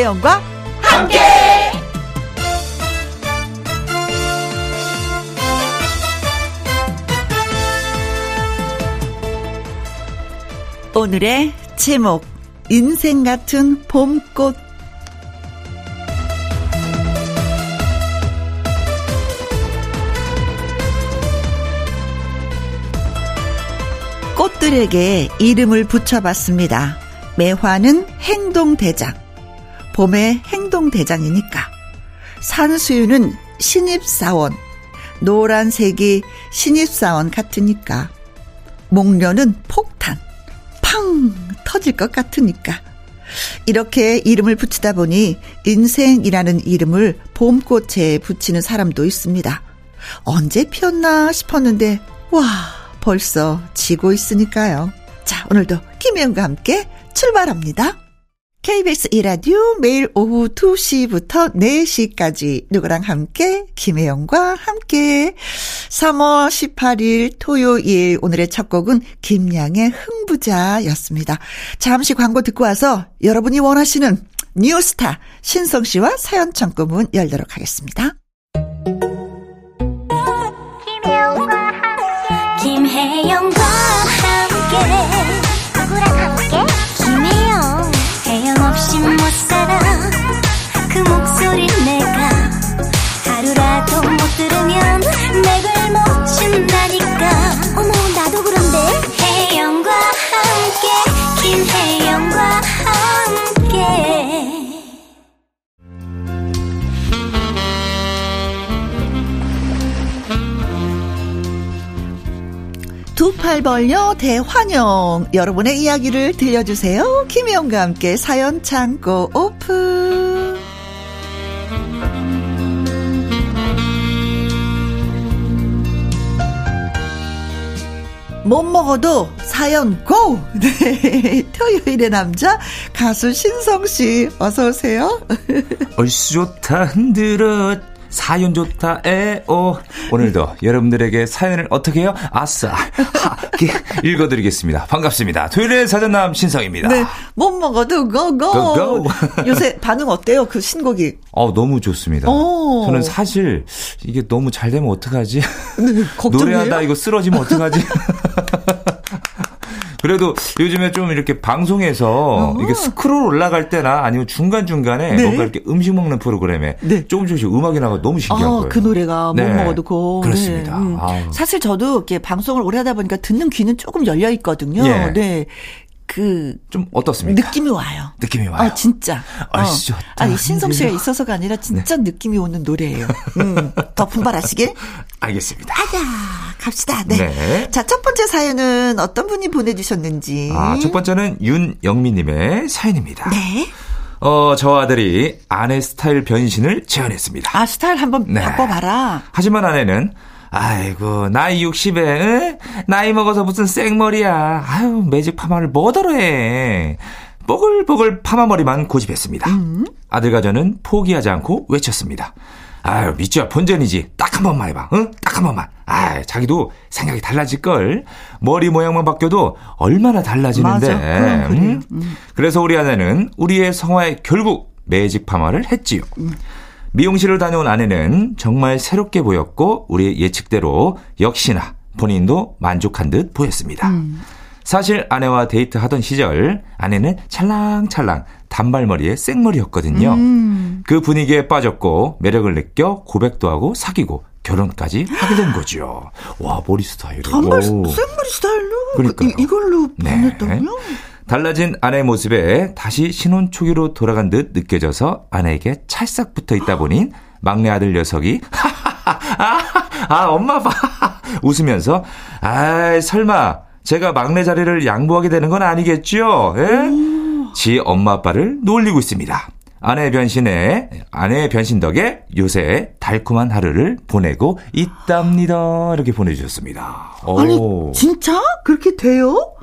김혜영과 함께. 오늘의 제목 인생 같은 봄꽃 꽃들에게 이름을 붙여봤습니다. 매화는 행동대장, 봄의 행동대장이니까. 산수유는 신입사원, 노란색이 신입사원 같으니까. 목련은 폭탄, 팡 터질 것 같으니까. 이렇게 이름을 붙이다 보니 인생이라는 이름을 봄꽃에 붙이는 사람도 있습니다. 언제 피었나 싶었는데, 와, 벌써 지고 있으니까요. 자, 오늘도 김혜영과 함께 출발합니다. KBS 이라디오 매일 오후 2시부터 4시까지 누구랑 함께 김혜영과 함께 3월 18일 토요일 오늘의 첫 곡은 김양의 흥부자였습니다. 잠시 광고 듣고 와서 여러분이 원하시는 뉴스타 신성 씨와 사연 창구문 열도록 하겠습니다. 팔 벌려 대환영 여러분의 이야기를 들려주세요 김혜영과 함께 사연 창고 오픈 못 먹어도 사연 고! 네. 토요일의 남자, 가수 신성씨, 어서오세요. 얼쑤 좋다, 흔들어. 사연 좋다, 에오. 오늘도 여러분들에게 사연을 어떻게 해요? 아싸. 하, 읽어드리겠습니다. 반갑습니다. 토요일의 사전남 신성입니다. 네. 못 먹어도 고고. 고고. 요새 반응 어때요? 그 신곡이? 어, 너무 좋습니다. 오. 저는 사실 이게 너무 잘 되면 어떡하지? 네, 노래하다 이거 쓰러지면 어떡하지? 그래도 요즘에 좀 이렇게 방송에서 이게 스크롤 올라갈 때나 아니면 중간 중간에 네. 뭔가 이렇게 음식 먹는 프로그램에 네. 조금 조금씩 음악이 나가 너무 신기한 아, 거예요. 그 노래가 네. 못 먹어도 고. 그렇습니다. 네. 음. 사실 저도 이렇게 방송을 오래 하다 보니까 듣는 귀는 조금 열려 있거든요. 예. 네. 그. 좀 어떻습니까? 느낌이 와요. 느낌이 와요. 아, 진짜. 아시죠? 어. 아니, 신성 씨가 있어서가 아니라 진짜 네. 느낌이 오는 노래예요. 음, 더 분발하시길. 알겠습니다. 아자, 갑시다. 네. 네. 자, 첫 번째 사연은 어떤 분이 보내주셨는지. 아, 첫 번째는 윤영미님의 사연입니다. 네. 어, 저 아들이 아내 스타일 변신을 제안했습니다. 아, 스타일 한번 네. 바꿔봐라. 하지만 아내는 아이고, 나이 60에, 나이 먹어서 무슨 생머리야. 아유, 매직 파마를 뭐더러 해. 뽀글뽀글 파마머리만 고집했습니다. 음. 아들과 저는 포기하지 않고 외쳤습니다. 아유, 믿죠. 본전이지. 딱 한 번만 해봐. 응? 딱 한 번만. 아 자기도 생각이 달라질걸. 머리 모양만 바뀌어도 얼마나 달라지는데. 맞아. 응? 음. 그래서 우리 아내는 우리의 성화에 결국 매직 파마를 했지요. 음. 미용실을 다녀온 아내는 정말 새롭게 보였고 우리 예측대로 역시나 본인도 만족한 듯 보였습니다. 음. 사실 아내와 데이트하던 시절 아내는 찰랑찰랑 단발머리에 생머리였거든요. 음. 그 분위기에 빠졌고 매력을 느껴 고백도 하고 사귀고 결혼까지 하게 된 거죠. 와 머리 스타일이. 단발 생머리 스타일로? 그러니까 이걸로 변했다고요? 네. 달라진 아내의 모습에 다시 신혼 초기로 돌아간 듯 느껴져서 아내에게 찰싹 붙어 있다 보니 막내 아들 녀석이 아, 아 엄마 봐 웃으면서 아 설마 제가 막내 자리를 양보하게 되는 건 아니겠죠? 예? 지 엄마 아빠를 놀리고 있습니다. 아내의 변신에 아내의 변신 덕에 요새 달콤한 하루를 보내고 있답니다. 이렇게 보내주셨습니다. 아니 진짜 그렇게 돼요?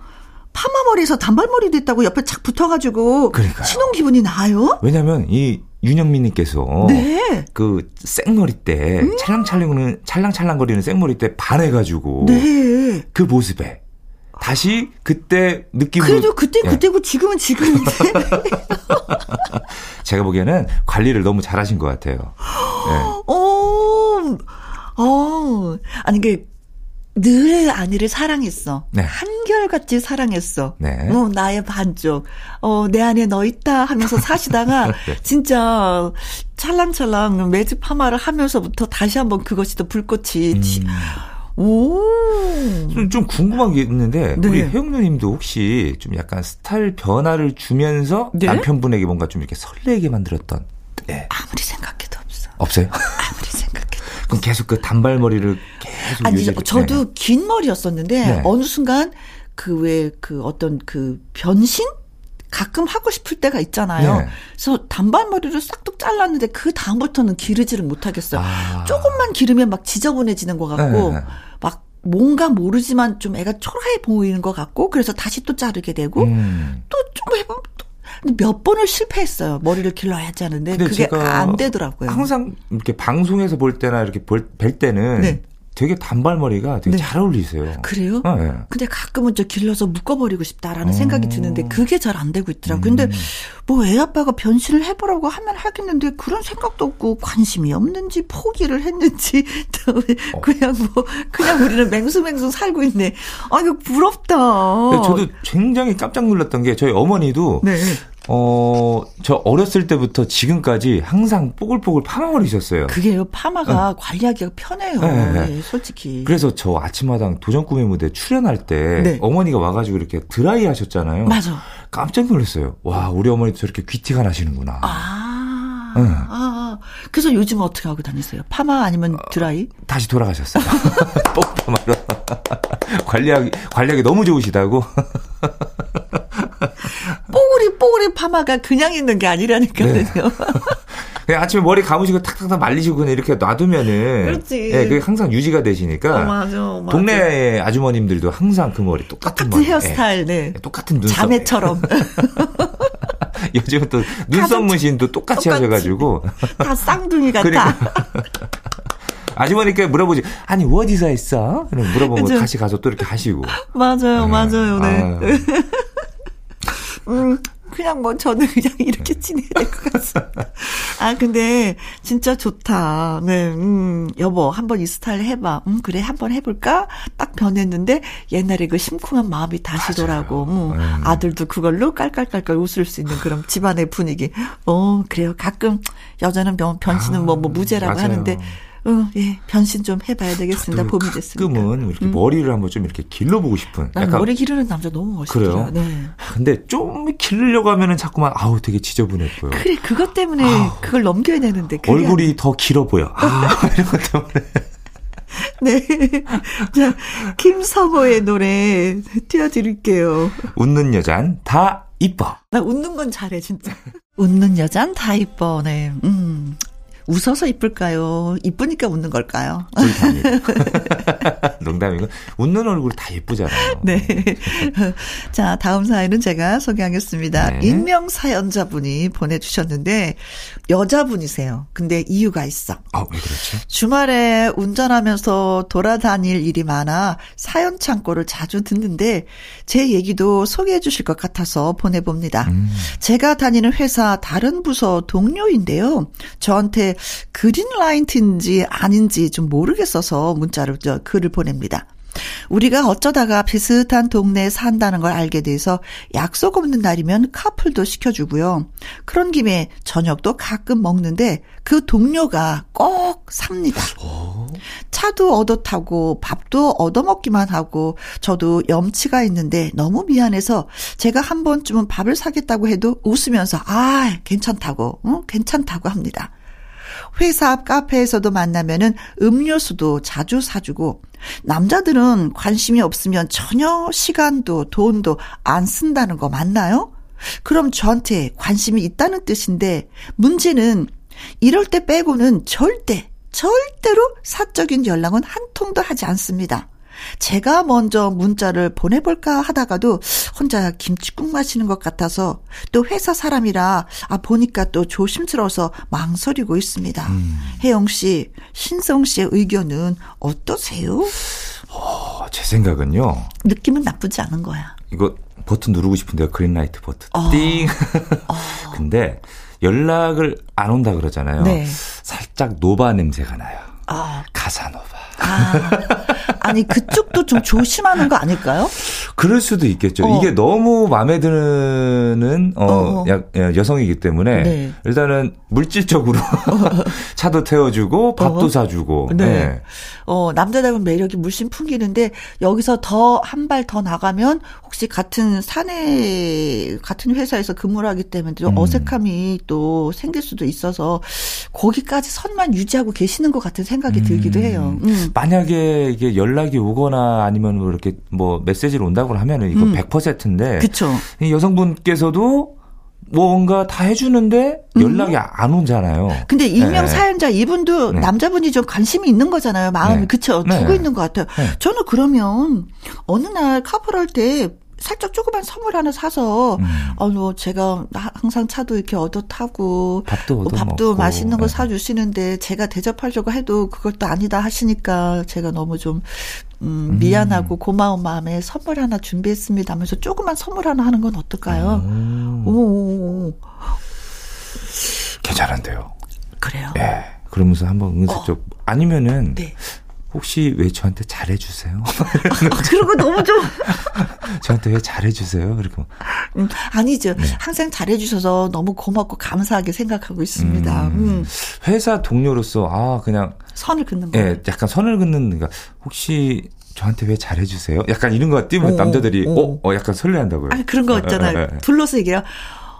파마머리에서 단발머리 됐다고 옆에 착 붙어가지고 그러니까요. 신혼 기분이 나요? 왜냐면 이 윤영민님께서 네. 그 생머리 때 음. 찰랑찰랑거리는 찰랑찰랑거리는 생머리 때 반해가지고 네. 그 모습에 다시 그때 느낌으로 그래도 그때 예. 그때고 지금은 지금인데 제가 보기에는 관리를 너무 잘하신 것 같아요. 네. 어, 어, 아니, 그, 늘 아내를 사랑했어. 네. 한결같이 사랑했어. 네. 어, 나의 반쪽. 어, 내 안에 너 있다 하면서 사시다가 네. 진짜 찰랑찰랑 매직 파마를 하면서부터 다시 한번 그것이 또 불꽃이 음. 오. 좀, 좀 궁금한 게 있는데 네. 우리 혜영 누님도 혹시 좀 약간 스타일 변화를 주면서 네? 남편분에게 뭔가 좀 이렇게 설레게 만들었던 네. 아무리 생각해도 없어. 없어요? 아무리 생각해도. 그럼 계속 그 단발머리를 아니 유지... 저도 네. 긴 머리였었는데 네. 어느 순간 그 왜그 그 어떤 그 변신 가끔 하고 싶을 때가 있잖아요. 네. 그래서 단발머리를 싹둑 잘랐는데 그 다음부터는 기르지를 못하겠어요. 아. 조금만 기르면 막 지저분해지는 것 같고 네. 막 뭔가 모르지만 좀 애가 초라해 보이는 것 같고 그래서 다시 또 자르게 되고 음. 또좀 해보면 몇 번을 실패했어요. 머리를 길러야지 하는데 그게 안 되더라고요. 항상 이렇게 방송에서 볼 때나 이렇게 볼, 뵐 때는 네. 되게 단발머리가 되게 네. 잘 어울리세요. 그래요? 네. 근데 가끔은 저 길러서 묶어버리고 싶다라는 어. 생각이 드는데 그게 잘 안 되고 있더라고요. 음. 근데 뭐 애 아빠가 변신을 해보라고 하면 하겠는데 그런 생각도 없고 관심이 없는지 포기를 했는지 어. 그냥 뭐 그냥 우리는 맹수맹수 살고 있네. 아 이거 부럽다. 저도 굉장히 깜짝 놀랐던 게 저희 어머니도 네. 어, 저 어렸을 때부터 지금까지 항상 뽀글뽀글 파마머리셨어요. 그게요, 파마가 네. 관리하기가 편해요. 네, 네. 네, 솔직히. 그래서 저 아침마당 도전 꿈의 무대 출연할 때 네. 어머니가 와가지고 이렇게 드라이 하셨잖아요. 맞아. 깜짝 놀랐어요. 와, 우리 어머니도 저렇게 귀티가 나시는구나. 아. 네. 아, 그래서 요즘 어떻게 하고 다니세요? 파마 아니면 어, 드라이? 어, 다시 돌아가셨어요. 뽀파마로. 관리하기, 관리하기 너무 좋으시다고. 뽀글이 파마가 그냥 있는 게 아니라니까요. 네. 아침에 머리 감으시고 탁탁탁 말리시고 그냥 이렇게 놔두면은 그렇지. 예, 그게 항상 유지가 되시니까. 어, 맞아, 맞아. 동네 아주머님들도 항상 그 머리 똑같은, 똑같은 머리. 헤어스타일, 네. 예, 똑같은 눈썹. 자매처럼. 요즘은 또 눈썹 문신도 똑같이, 똑같이 하셔가지고. 다 쌍둥이 같아. 그러니까. 아주머니께 물어보지. 아니, 어디서 했어? 물어보고 그쵸? 다시 가서 또 이렇게 하시고. 맞아요, 네. 맞아요, 네. 음, 그냥 뭐 저는 그냥 이렇게 네. 지내야 될 것 같습니다. 아, 근데 진짜 좋다. 네, 음, 여보, 한번 이 스타일 해봐. 음, 그래, 한번 해볼까? 딱 변했는데 옛날에 그 심쿵한 마음이 다시 돌아고, 음, 네. 아들도 그걸로 깔깔깔깔 웃을 수 있는 그런 집안의 분위기. 어, 그래요. 가끔 여자는 변, 변신은 뭐, 뭐 무죄라고 맞아요. 하는데 어, 예, 변신 좀 해봐야 되겠습니다. 봄이 됐습니다. 가끔은 이렇게 음. 머리를 한번 좀 이렇게 길러보고 싶은. 난 머리 기르는 남자 너무 멋있어요. 그래요? 네. 근데 좀 기르려고 하면은 자꾸만 아우 되게 지저분해 보여. 그래, 그것 때문에 아우, 그걸 넘겨야 되는데. 얼굴이 안... 더 길어 보여. 아, 이런 것 때문에. 네. 자, 김성호의 노래 띄워드릴게요. 웃는 여잔 다 이뻐. 나 웃는 건 잘해, 진짜. 웃는 여잔 다 이뻐, 네. 음. 웃어서 이쁠까요? 이쁘니까 웃는 걸까요? 농담이고 웃는 얼굴 다 예쁘잖아요. 네. 자, 다음 사연은 제가 소개하겠습니다. 네. 익명 사연자분이 보내주셨는데 여자분이세요. 근데 이유가 있어. 아, 왜 그렇지? 주말에 운전하면서 돌아다닐 일이 많아 사연 창고를 자주 듣는데 제 얘기도 소개해 주실 것 같아서 보내봅니다. 음. 제가 다니는 회사 다른 부서 동료인데요. 저한테 그린라이트인지 아닌지 좀 모르겠어서 문자를 저 글을 보냅니다. 우리가 어쩌다가 비슷한 동네에 산다는 걸 알게 돼서 약속 없는 날이면 카풀도 시켜주고요. 그런 김에 저녁도 가끔 먹는데 그 동료가 꼭 삽니다. 차도 얻어 타고 밥도 얻어 먹기만 하고 저도 염치가 있는데 너무 미안해서 제가 한 번쯤은 밥을 사겠다고 해도 웃으면서 아 괜찮다고 응? 괜찮다고 합니다. 회사 앞 카페에서도 만나면은 음료수도 자주 사주고 남자들은 관심이 없으면 전혀 시간도 돈도 안 쓴다는 거 맞나요? 그럼 저한테 관심이 있다는 뜻인데 문제는 이럴 때 빼고는 절대 절대로 사적인 연락은 한 통도 하지 않습니다. 제가 먼저 문자를 보내볼까 하다가도 혼자 김치국 마시는 것 같아서 또 회사 사람이라 아 보니까 또 조심스러워서 망설이고 있습니다. 음. 혜영 씨, 신성 씨의 의견은 어떠세요? 어, 제 생각은요. 느낌은 나쁘지 않은 거야. 이거 버튼 누르고 싶은데요. Green light 버튼. 어. 띵. 어. 근데 연락을 안 온다 그러잖아요. 네. 살짝 노바 냄새가 나요. 아, 카사노바. 아, 아니 그쪽도 좀 조심하는 거 아닐까요? 그럴 수도 있겠죠. 어. 이게 너무 마음에 드는 어, 어. 야- 야- 여성이기 때문에 네. 일단은 물질적으로 차도 태워주고 밥도 어. 사주고. 네. 네. 어, 남자다운 매력이 물씬 풍기는데 여기서 더 한 발 더 나가면 혹시 같은 사내 같은 회사에서 근무를 하기 때문에 좀 음. 어색함이 또 생길 수도 있어서 거기까지 선만 유지하고 계시는 것 같은 생각이 들기도 해요. 음. 만약에 이게 연 락이 오거나 아니면 뭐 이렇게 뭐 메시지를 온다고 하면은 이거 음. 100%인데 그쵸. 이 여성분께서도 뭔가 다 해주는데 연락이 안 오잖아요. 근데 익명 네. 사연자 이분도 네. 남자분이 좀 관심이 있는 거잖아요. 마음이 네. 그쵸 네. 두고 있는 것 같아요. 네. 저는 그러면 어느 날 카풀할 때 살짝 조그만 선물 하나 사서 음. 어, 뭐 제가 하- 항상 차도 이렇게 얻어 타고 밥도 뭐 얻어 밥도 먹고. 맛있는 거 네. 사주시는데 제가 대접하려고 해도 그것도 아니다 하시니까 제가 너무 좀 음, 미안하고 고마운 마음에 선물 하나 준비했습니다 하면서 조그만 선물 하나 하는 건 어떨까요? 음, 오, 오, 오. 괜찮은데요. 그래요. 예. 그러면서 한번 은근슬쩍 아니면은 네. 혹시 왜 저한테 잘해주세요? 아, 그런 거 너무 좀 저한테 왜 잘해주세요? 이렇게 음, 아니죠. 네. 항상 잘해주셔서 너무 고맙고 감사하게 생각하고 있습니다. 음, 회사 동료로서 아 그냥 선을 긋는 거예요. 예 약간 선을 긋는 그러니까 혹시 저한테 왜 잘해주세요? 약간 이런 거 띄면 오, 남자들이 오. 어, 어 약간 설레한다고요. 아니 그런 거 예, 있잖아요. 예, 예. 불러서 얘기해요.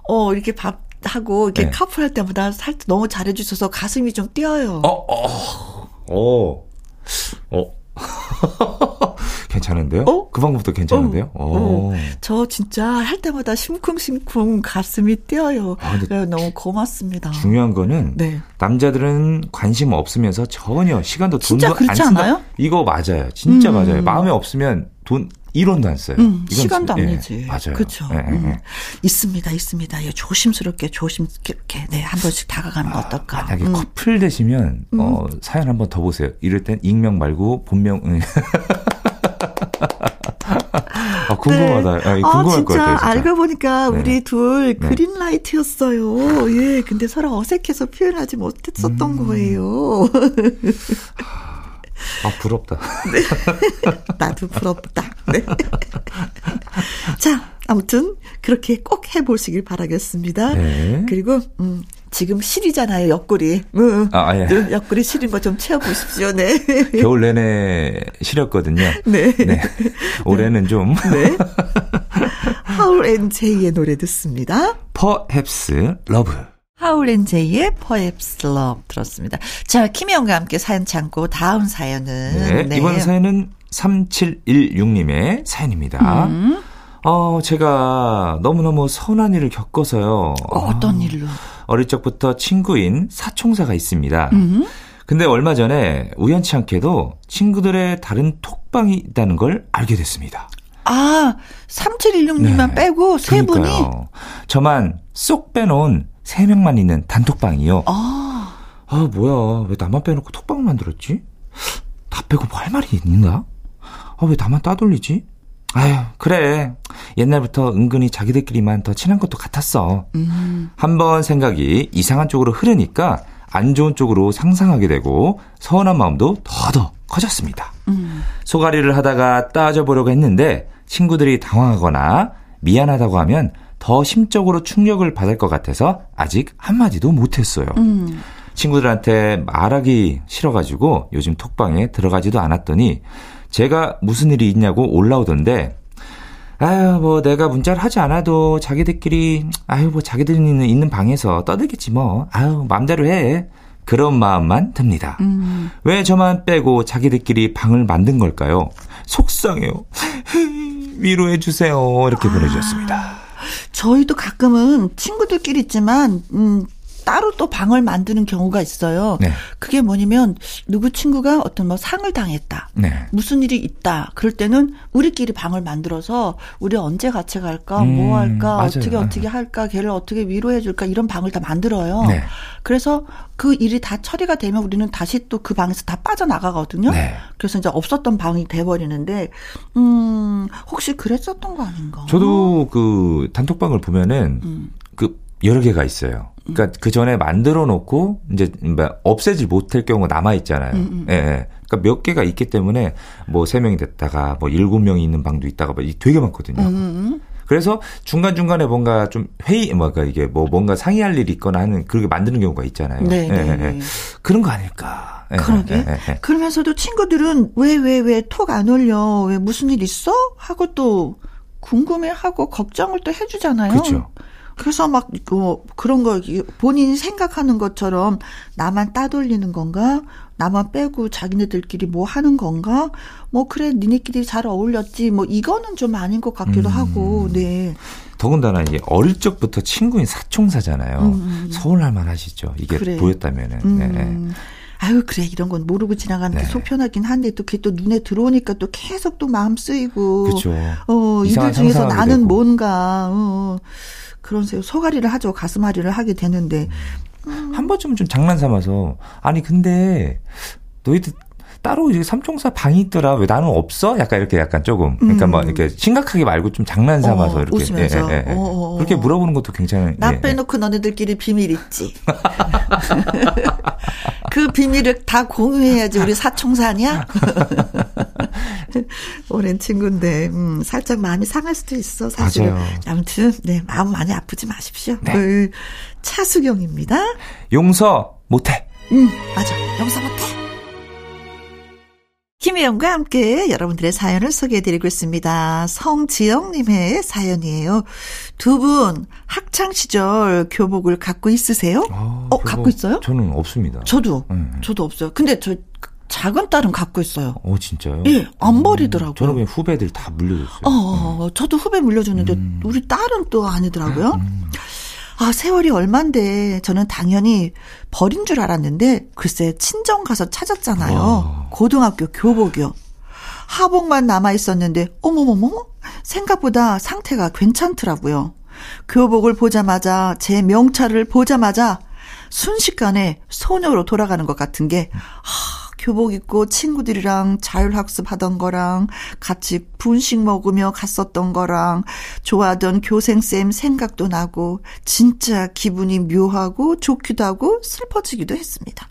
어 이렇게 밥 하고 이렇게 네. 카풀 할 때마다 살짝 너무 잘해주셔서 가슴이 좀 뛰어요. 어, 어, 어, 어. 괜찮은데요? 어? 그 방법도 괜찮은데요? 어, 어. 저 진짜 할 때마다 심쿵심쿵 가슴이 뛰어요. 아, 그래서 너무 고맙습니다. 중요한 거는 네. 남자들은 관심 없으면서 전혀 시간도 돈도 진짜 그렇지 안 쓴다. 않아요? 이거 맞아요. 진짜 음. 맞아요. 마음에 없으면 돈 1원도 안 써요. 음, 시간도 진- 예, 아니지. 맞아요. 그렇죠. 예, 예, 음. 예. 있습니다, 있습니다. 예, 조심스럽게, 조심스럽게, 네, 한 번씩 다가가는 거 어떨까. 만약에 음. 커플 되시면 어, 사연 한 번 더 보세요. 이럴 땐 익명 말고 본명. 응. 아, 궁금하다. 아, 아, 궁금할 진짜, 것 같아요. 진짜. 알고 보니까 네. 우리 둘 네. 그린라이트였어요. 예, 근데 서로 어색해서 표현하지 못했었던 음. 거예요. 아 부럽다. 나도 부럽다. 네. 자, 아무튼 그렇게 꼭 해보시길 바라겠습니다. 네. 그리고 음, 지금 실이잖아요, 옆구리. 음, 아, 예. 그 옆구리 시린 거 좀 채워보십시오. 네. 겨울 내내 싫었거든요. 네. 네. 올해는 좀 네. 하울 앤 제이의 노래 듣습니다. Perhaps Love. 하울 앤 제이의 Perhaps Love 들었습니다. 자, 김혜영과 함께 사연 참고 다음 사연은 네. 이번 사연은 3716님의 사연입니다. 음, 어, 제가 너무너무 서운한 일을 겪어서요. 어, 어떤 일로? 어릴 적부터 친구인 사총사가 있습니다. 음, 근데 얼마 전에 우연치 않게도 친구들의 다른 톡방이 있다는 걸 알게 됐습니다. 아, 3716님만 네. 빼고 세 분이 그러니까요. 저만 쏙 빼놓은 세 명만 있는 단톡방이요. 아, 아, 뭐야. 왜 나만 빼놓고 톡방 만들었지? 다 빼고 뭐 할 말이 있는가? 아, 왜 나만 따돌리지? 아휴, 그래. 옛날부터 은근히 자기들끼리만 더 친한 것도 같았어. 음, 한번 생각이 이상한 쪽으로 흐르니까 안 좋은 쪽으로 상상하게 되고 서운한 마음도 더더 커졌습니다. 음. 소가리를 하다가 따져보려고 했는데 친구들이 당황하거나 미안하다고 하면 더 심적으로 충격을 받을 것 같아서 아직 한마디도 못했어요. 음. 친구들한테 말하기 싫어가지고 요즘 톡방에 들어가지도 않았더니 제가 무슨 일이 있냐고 올라오던데 아유 뭐 내가 문자를 하지 않아도 자기들끼리 아유 뭐 자기들 있는 있는 방에서 떠들겠지 뭐 아유 맘대로 해 그런 마음만 듭니다. 음. 왜 저만 빼고 자기들끼리 방을 만든 걸까요? 속상해요. 위로해 주세요. 이렇게 보내주셨습니다. 저희도 가끔은 친구들끼리 있지만, 음, 따로 또 방을 만드는 경우가 있어요. 네. 그게 뭐냐면, 누구 친구가 어떤 뭐 상을 당했다. 네. 무슨 일이 있다. 그럴 때는 우리끼리 방을 만들어서 우리 언제 같이 갈까? 음, 뭐 할까? 맞아요. 어떻게 어떻게 할까? 걔를 어떻게 위로해 줄까? 이런 방을 다 만들어요. 네. 그래서 그 일이 다 처리가 되면 우리는 다시 또 그 방에서 다 빠져나가거든요. 네. 그래서 이제 없었던 방이 돼 버리는데 음, 혹시 그랬었던 거 아닌가? 저도 그 단톡방을 보면은 음. 그 여러 개가 있어요. 그러니까 그 전에 만들어 놓고 이제 뭐 없애질 못할 경우가 남아 있잖아요. 음, 음. 예, 예. 그러니까 몇 개가 있기 때문에 뭐 세 명이 됐다가 뭐 일곱 명이 있는 방도 있다가 뭐 되게 많거든요. 음. 음 그래서 중간 중간에 뭔가 좀 회의 뭐가 이게 뭐 뭔가 상의할 일이 있거나 하는 그렇게 만드는 경우가 있잖아요. 네, 예, 네, 예, 예. 그런 거 아닐까. 예, 그러게. 예, 예, 그러면서도 친구들은 왜 왜 왜 톡 안 올려? 왜 무슨 일 있어? 하고 또 궁금해하고 걱정을 또 해주잖아요. 그렇죠. 그래서 막, 뭐, 그런 거, 본인이 생각하는 것처럼 나만 따돌리는 건가? 나만 빼고 자기네들끼리 뭐 하는 건가? 뭐, 그래, 니네끼리 잘 어울렸지. 뭐, 이거는 좀 아닌 것 같기도 음. 하고, 네. 더군다나 이게 어릴 적부터 친구인 사총사잖아요. 음. 음, 음. 서운할 만 하시죠. 이게 그래. 보였다면은. 음. 네. 아유 그래 이런 건 모르고 지나가는 게 네. 속편하긴 한데 또 그게 또 눈에 들어오니까 또 계속 또 마음 쓰이고 그렇죠. 어 이들 중에서 나는 되고. 뭔가 어. 그런 소가리를 하죠. 가슴앓이를 하게 되는데. 음. 한 번쯤은 좀 장난 삼아서 아니 근데 너희들 따로 이제 삼총사 방이 있더라. 왜 나는 없어? 약간 이렇게 약간 조금. 그러니까 뭐 음. 뭐 이렇게 심각하게 말고 좀 장난 삼아서 어, 이렇게 웃으면서. 예, 예, 예. 어, 어, 그렇게 물어보는 것도 굉장히 나 예, 예. 빼놓고 너네들끼리 비밀 있지. 그 비밀을 다 공유해야지 우리 사총사냐? 오랜 친구인데 음, 살짝 마음이 상할 수도 있어 사실은. 맞아요. 아무튼 네 마음 많이 아프지 마십시오. 네. 그 차수경입니다. 용서 못해. 음 맞아 용서 못해. 김혜영과 함께 여러분들의 사연을 소개해드리고 있습니다. 성지영님의 사연이에요. 두 분 학창 시절 교복을 갖고 있으세요? 아, 어, 갖고 있어요? 저는 없습니다. 저도, 네. 저도 없어요. 근데 저 작은 딸은 갖고 있어요. 어, 진짜요? 예, 안 버리더라고요. 저는 그냥 후배들 다 물려줬어요. 어, 어, 어 저도 후배 물려줬는데 음. 우리 딸은 또 아니더라고요. 음. 아, 세월이 얼만데 저는 당연히 버린 줄 알았는데 글쎄 친정 가서 찾았잖아요. 와. 고등학교 교복이요. 하복만 남아 있었는데 어머머머 생각보다 상태가 괜찮더라고요. 교복을 보자마자 제 명찰을 보자마자 순식간에 소녀로 돌아가는 것 같은 게 하, 교복 입고 친구들이랑 자율학습 하던 거랑 같이 분식 먹으며 갔었던 거랑 좋아하던 교생쌤 생각도 나고 진짜 기분이 묘하고 좋기도 하고 슬퍼지기도 했습니다.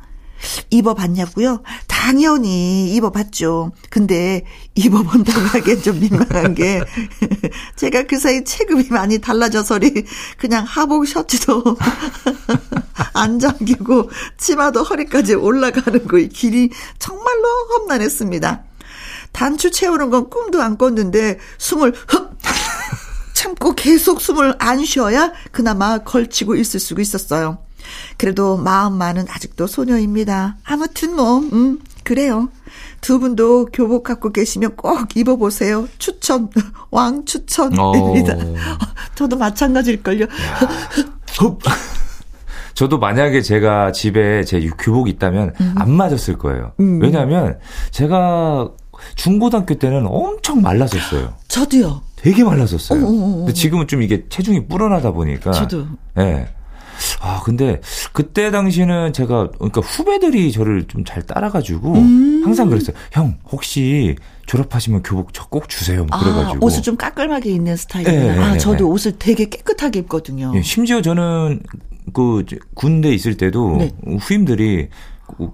입어봤냐고요? 당연히 입어봤죠. 근데 입어본다고 하기엔 좀 민망한 게 제가 그 사이 체급이 많이 달라져서리 그냥 하복 셔츠도 안 잠기고 치마도 허리까지 올라가는 거의 길이 정말로 험난했습니다. 단추 채우는 건 꿈도 안 꿨는데 숨을 흡 참고 계속 숨을 안 쉬어야 그나마 걸치고 있을 수 있었어요. 그래도 마음만은 아직도 소녀입니다. 아무튼 뭐, 음, 그래요. 두 분도 교복 갖고 계시면 꼭 입어보세요. 추천, 왕 추천입니다. 어. 저도 마찬가지일걸요. 저도 만약에 제가 집에 제 교복이 있다면 음. 안 맞았을 거예요. 음. 왜냐하면 제가 중고등학교 때는 엄청 말랐었어요. 저도요. 되게 말랐었어요. 어어어. 어, 어. 근데 지금은 좀 이게 체중이 불어나다 보니까. 저도. 예. 네. 아, 근데 그때 당시는 제가 그러니까 후배들이 저를 좀 잘 따라가지고 음. 항상 그랬어요. 형 혹시 졸업하시면 교복 저 꼭 주세요. 뭐 그래가지고 아, 옷을 좀 깔끔하게 입는 스타일이구나. 네, 아, 네, 저도 네. 옷을 되게 깨끗하게 입거든요. 예, 심지어 저는 그 군대 있을 때도 네. 후임들이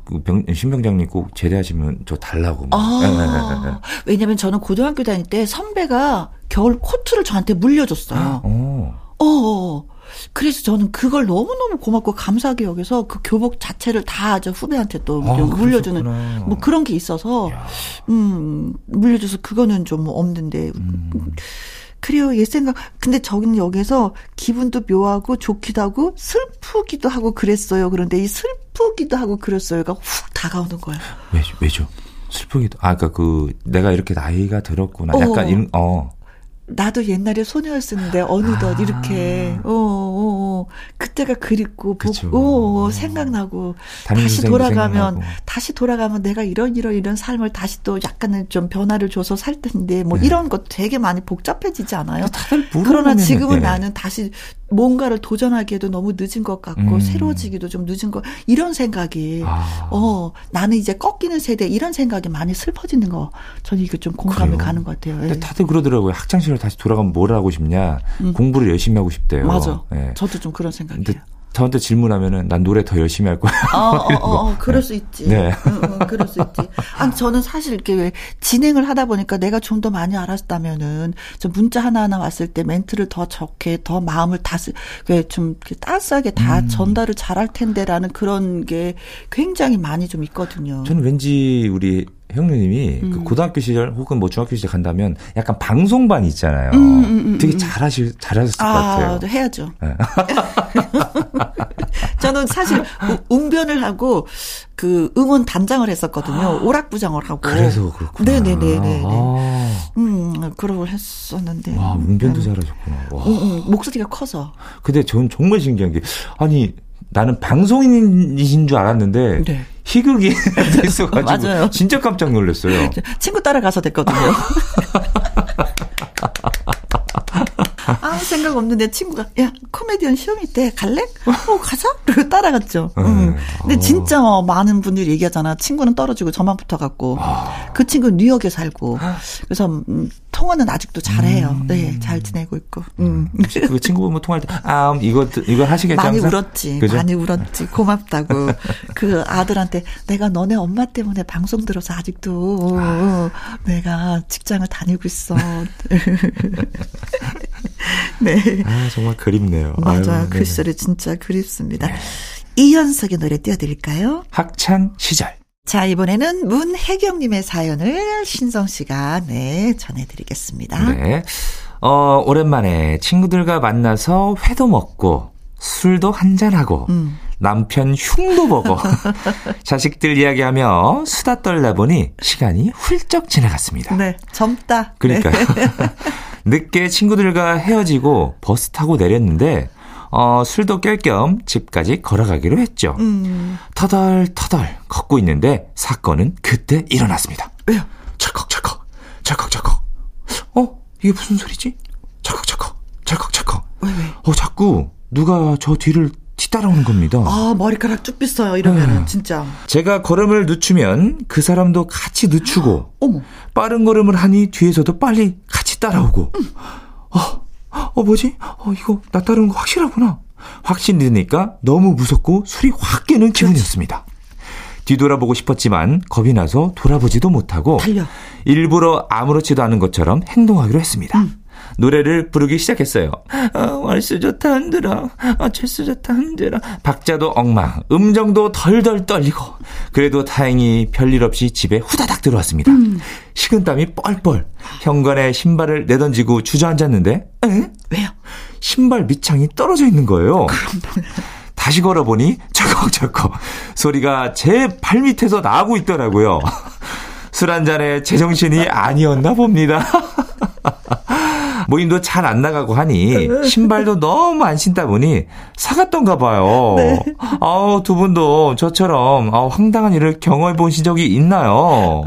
그 병, 신병장님 꼭 제대하시면 저 달라고. 아, 네, 네, 네, 왜냐면 저는 고등학교 다닐 때 선배가 겨울 코트를 저한테 물려줬어요. 어. 어. 어. 그래서 저는 그걸 너무너무 고맙고 감사하게 여겨서 그 교복 자체를 다 저 후배한테 또 아, 물려주는 그러셨구나. 뭐 그런 게 있어서 야. 음 물려줘서 그거는 좀 없는데 음. 그래요 옛 생각 근데 저기는 여기서 기분도 묘하고 좋기도 하고 슬프기도 하고 그랬어요 그런데 이 슬프기도 하고 그랬어요가 훅 다가오는 거예요 왜 왜죠 슬프기도 아 그러니까 그 내가 이렇게 나이가 들었구나 약간 어. 이런 어 나도 옛날에 소녀였었는데 어느덧 아. 이렇게 어, 어, 어, 그때가 그립고 보고 어, 어, 생각나고 다시 돌아가면 생각나고. 다시 돌아가면 내가 이런 이런 이런 삶을 다시 또 약간은 좀 변화를 줘서 살 텐데 뭐 네. 이런 것 되게 많이 복잡해지지 않아요? 그러나 지금은 네. 나는 다시 뭔가를 도전하기에도 너무 늦은 것 같고 음. 새로워지기도 좀 늦은 것 이런 생각이 아. 어 나는 이제 꺾이는 세대 이런 생각이 많이 슬퍼지는 거 저는 이거 좀 공감이 그래요. 가는 것 같아요. 예. 다들 그러더라고요. 학창 시절 다시 돌아가면 뭘 하고 싶냐? 음. 공부를 열심히 하고 싶대요. 맞아. 예. 저도 좀 그런 생각이에요. 저한테 질문하면은 난 노래 더 열심히 할 거야. 어, 어, 어, 어, 그럴 수 있지. 네. 응, 응, 그럴 수 있지. 아니, 저는 사실 이렇게 왜 진행을 하다 보니까 내가 좀 더 많이 알았다면은 저 문자 하나하나 왔을 때 멘트를 더 적게 더 마음을 다스, 좀 따스하게 다 음. 전달을 잘할 텐데라는 그런 게 굉장히 많이 좀 있거든요. 저는 왠지 우리 형님이 그 음. 그 고등학교 시절 혹은 뭐 중학교 시절 간다면 약간 방송반 있잖아요. 음, 음, 음, 음. 되게 잘하실 잘하셨을 아, 것 같아요. 해야죠. 네. 저는 사실 웅변을 하고 그 응원 단장을 했었거든요. 아. 오락부장을 하고. 그래서 그렇구나. 네네네네. 아. 음, 그러고 했었는데. 와, 웅변도 음. 잘하셨구나. 와. 음, 음, 목소리가 커서. 근데 전 정말 신기한 게 아니 나는 방송인이신 줄 알았는데 네. 희극이 됐어가지고 맞아요. 진짜 깜짝 놀랐어요. 친구 따라가서 됐거든요. 아무 생각 없는데 친구가 야 코미디언 시험 있대 갈래? 어 가자. 그리고 따라갔죠. 네. 응. 근데 진짜 뭐 많은 분들이 얘기하잖아. 친구는 떨어지고 저만 붙어갖고 아. 그 친구 는 뉴욕에 살고 그래서 음, 통화는 아직도 잘해요. 음. 네, 잘 지내고 있고. 음. 음. 그 친구분 뭐 통화할 때, 아, 이거, 이거 하시겠죠? 많이 항상? 울었지. 그죠? 많이 울었지. 고맙다고. 그 아들한테 내가 너네 엄마 때문에 방송 들어서 아직도 아. 내가 직장을 다니고 있어. 네. 아, 정말 그립네요. 맞아요. 그 시절이 진짜 그립습니다. 네. 이현석의 노래 띄워드릴까요? 학창 시절. 자, 이번에는 문혜경님의 사연을 신성 씨가, 네, 전해드리겠습니다. 네. 어, 오랜만에 친구들과 만나서 회도 먹고, 술도 한잔하고, 음. 남편 흉도 보고, 자식들 이야기하며 수다 떨다 보니 시간이 훌쩍 지나갔습니다. 네, 젊다. 그러니까요. 네. 늦게 친구들과 헤어지고 버스 타고 내렸는데, 어, 술도 깰 겸 집까지 걸어가기로 했죠. 음. 터덜 터덜 걷고 있는데 사건은 그때 일어났습니다. 왜요? 철컥 철컥, 철컥 철컥. 어? 이게 무슨 소리지? 철컥 철컥, 철컥 철컥. 왜, 왜? 어, 자꾸 누가 저 뒤를 뒤따라오는 겁니다. 아, 머리카락 쭉 빗어요. 이러면은 네. 진짜. 제가 걸음을 늦추면 그 사람도 같이 늦추고 어머. 빠른 걸음을 하니 뒤에서도 빨리 같이 따라오고. 음. 어, 어, 뭐지? 어, 이거 나 따르는 거 확실하구나. 확신 드니까 너무 무섭고 술이 확 깨는 기분이었습니다. 뒤돌아보고 싶었지만 겁이 나서 돌아보지도 못하고 달려. 일부러 아무렇지도 않은 것처럼 행동하기로 했습니다. 음. 노래를 부르기 시작했어요. 아, 월수 좋다 흔들어. 아, 철수 좋다 흔들어. 박자도 엉망, 음정도 덜덜 떨리고. 그래도 다행히 별일 없이 집에 후다닥 들어왔습니다. 음. 식은땀이 뻘뻘. 현관에 신발을 내던지고 주저앉았는데, 에? 왜요? 신발 밑창이 떨어져 있는 거예요. 다시 걸어보니 철컥철컥 소리가 제 발밑에서 나고 있더라고요. 술 한 잔에 제정신이 아니었나 봅니다. 모임도 잘 안 나가고 하니 신발도 너무 안 신다 보니 사갔던가 봐요. 네. 아우 두 분도 저처럼 아우, 황당한 일을 경험해 보신 적이 있나요?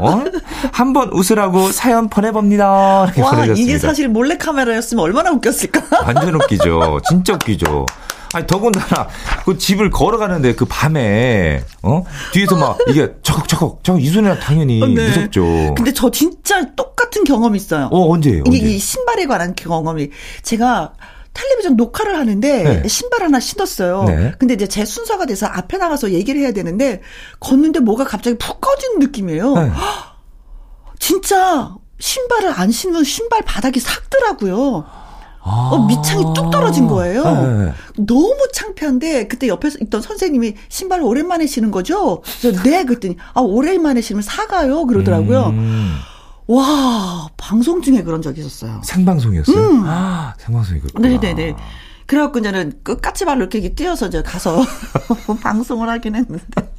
어? 한번 웃으라고 사연 보내봅니다. 와 보내셨습니다. 이게 사실 몰래 카메라였으면 얼마나 웃겼을까? 완전 웃기죠. 진짜 웃기죠. 아니 더군다나 그 집을 걸어가는데 그 밤에 어 뒤에서 막 이게 척척 척 이소리는 당연히 어, 네. 무섭죠. 근데 저 진짜 똑같은 경험 있어요. 어 언제예요? 언제? 이, 이 신발에 관한 경험이 제가 텔레비전 녹화를 하는데 네. 신발 하나 신었어요. 네. 근데 이제 제 순서가 돼서 앞에 나가서 얘기를 해야 되는데 걷는데 뭐가 갑자기 푹 꺼지는 느낌이에요. 네. 진짜 신발을 안 신으면 신발 바닥이 삭더라고요. 아. 어, 밑창이 뚝 떨어진 거예요. 네. 너무 창피한데 그때 옆에서 있던 선생님이 신발을 오랜만에 신은 거죠. 그래서 네 그랬더니 아 오랜만에 신으면 사가요 그러더라고요. 음. 와 방송 중에 그런 적이 있었어요. 생방송이었어요. 음. 아 생방송이 그렇구나. 네네네. 그래갖고 저는 끝까지 발로 이렇게 뛰어서 저 가서 방송을 하긴 했는데.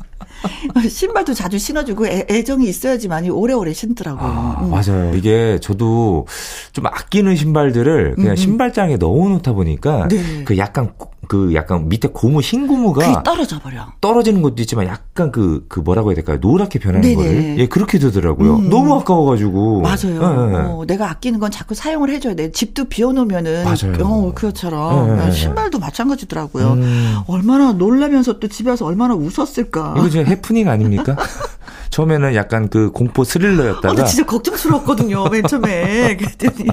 신발도 자주 신어주고 애, 정이 있어야지만이 오래오래 신더라고요. 아, 음. 맞아요. 이게 저도 좀 아끼는 신발들을 그냥 음. 음. 신발장에 넣어놓다 보니까 네. 그 약간 그 약간 밑에 고무 흰 고무가 떨어져 버려. 떨어지는 것도 있지만 약간 그그 그 뭐라고 해야 될까요? 노랗게 변하는 네네. 거를 예 그렇게 되더라고요. 음. 너무 아까워가지고 맞아요. 네. 어, 내가 아끼는 건 자꾸 사용을 해줘야 돼. 집도 비워놓으면은 맞아요. 어, 그것처럼 네. 신발도 마찬가지더라고요. 음. 얼마나 놀라면서 또 집에 와서 얼마나 웃었을까. 이거 지금 해프닝 아닙니까? 처음에는 약간 그 공포 스릴러였다가. 아, 나 진짜 걱정스러웠거든요, 맨 처음에. 그랬더니.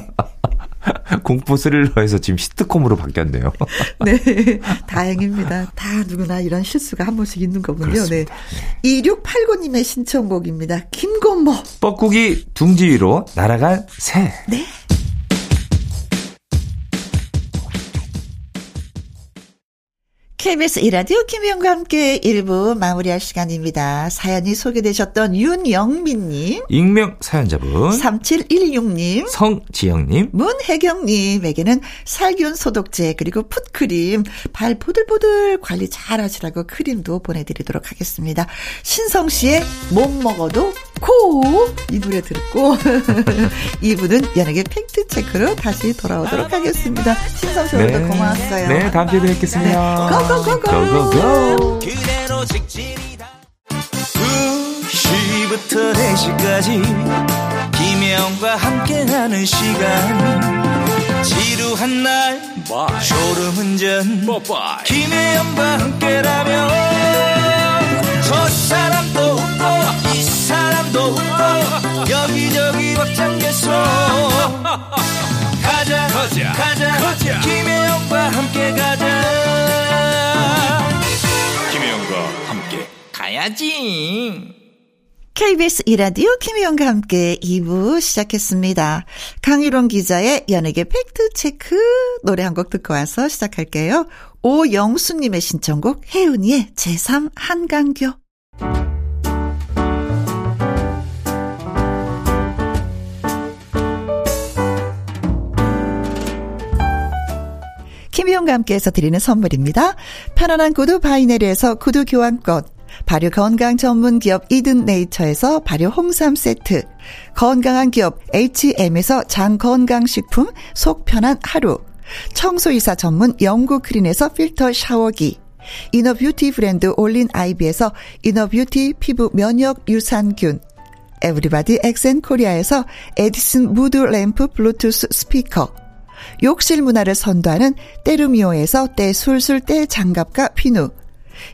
공포 스릴러에서 지금 시트콤으로 바뀌었네요. 네. 다행입니다. 다 누구나 이런 실수가 한 번씩 있는 거군요. 그렇습니다. 네. 2689님의 신청곡입니다. 김건모. 뻐꾸기 둥지 위로 날아간 새. 네. KBS 이라디오 김희영과 함께 1부 마무리할 시간입니다. 사연이 소개되셨던 윤영민님. 익명 사연자분. 3716님. 성지영님. 문혜경님에게는 살균 소독제 그리고 풋크림 발 보들보들 관리 잘 하시라고 크림도 보내드리도록 하겠습니다. 신성 씨의 못 먹어도 코 이 노래 듣고 2부는 연예계 팩트체크로 다시 돌아오도록 하겠습니다. 신성 씨 오늘도 네. 고마웠어요. 네, 다음 주에 뵙겠습니다. 네. 고고고고. 그대로 직진이다. 2시부터 4시까지 김혜영과 함께하는 시간 지루한 날 졸음운전 김혜영과 함께라면 저 사람도 웃고 이 사람도 웃고 여기저기 벅장개소 가자 가자 가자, 가자. 김혜영과 함께 가자 가야지. KBS 이라디오 김희영과 함께 2부 시작했습니다. 강유론 기자의 연예계 팩트체크 노래 한 곡 듣고 와서 시작할게요. 오영수님의 신청곡 혜은이의 제3 한강교. 김혜영과 함께해서 드리는 선물입니다. 편안한 구두 바이네르에서 구두 교환권. 발효 건강 전문 기업 이든 네이처에서 발효 홍삼 세트. 건강한 기업 H&M에서 장 건강식품 속 편한 하루. 청소이사 전문 영구 크린에서 필터 샤워기. inner beauty 브랜드 올린 아이비에서 inner beauty 피부 면역 유산균. 에브리바디 엑센 코리아에서 에디슨 무드 램프 블루투스 스피커. 욕실 문화를 선도하는 때르미오에서 때술술 때장갑과 피누.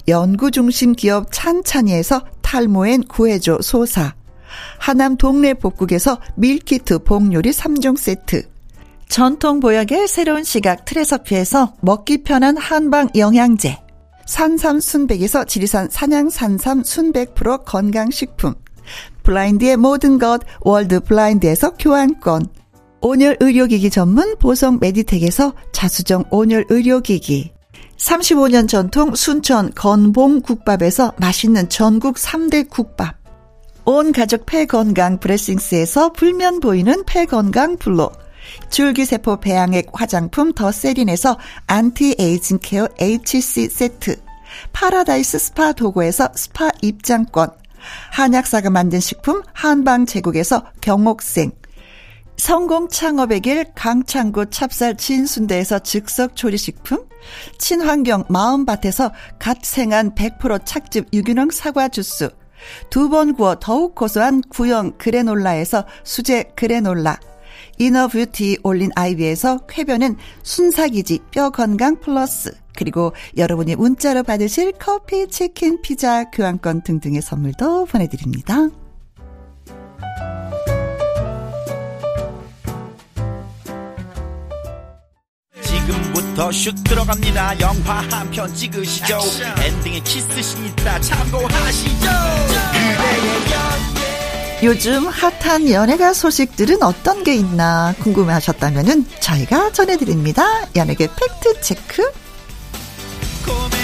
연구중심 기업 찬찬이에서 탈모엔 구해줘 소사. 하남 동네 복국에서 밀키트 복요리 3종 세트. 전통 보약의 새로운 시각 트레서피에서 먹기 편한 한방 영양제. 산삼 순백에서 지리산 산양 산삼 순백 프로 건강식품. 블라인드의 모든 것 월드 블라인드에서 교환권. 온열 의료기기 전문 보성 메디텍에서 자수정 온열 의료기기. 35년 전통 순천 건봉 국밥에서 맛있는 전국 3대 국밥. 온 가족 폐 건강 브레싱스에서 불면 보이는 폐 건강 불로. 줄기세포 배양액 화장품 더 세린에서 anti-aging care HC 세트. 파라다이스 스파 도고에서 스파 입장권. 한약사가 만든 식품 한방 제국에서 경옥생. 성공 창업의 길 강창구 찹쌀 진순대에서 즉석 조리식품, 친환경 마음밭에서 갓 생산한 100% 착즙 유기농 사과 주스, 두 번 구워 더욱 고소한 구형 그래놀라에서 수제 그래놀라, inner beauty 올린 아이비에서 쾌변은 순삭이지 뼈 건강 플러스, 그리고 여러분이 문자로 받으실 커피, 치킨, 피자, 교환권 등등의 선물도 보내드립니다. 지금부터 슛 들어갑니다. 영화 한 편 찍으시죠. 엔딩에 키스신 있다 참고하시죠 요즘 핫한 연예가 소식들은 어떤 게 있나 궁금해 하셨다면 저희가 전해드립니다. 연예계 팩트 체크. 코미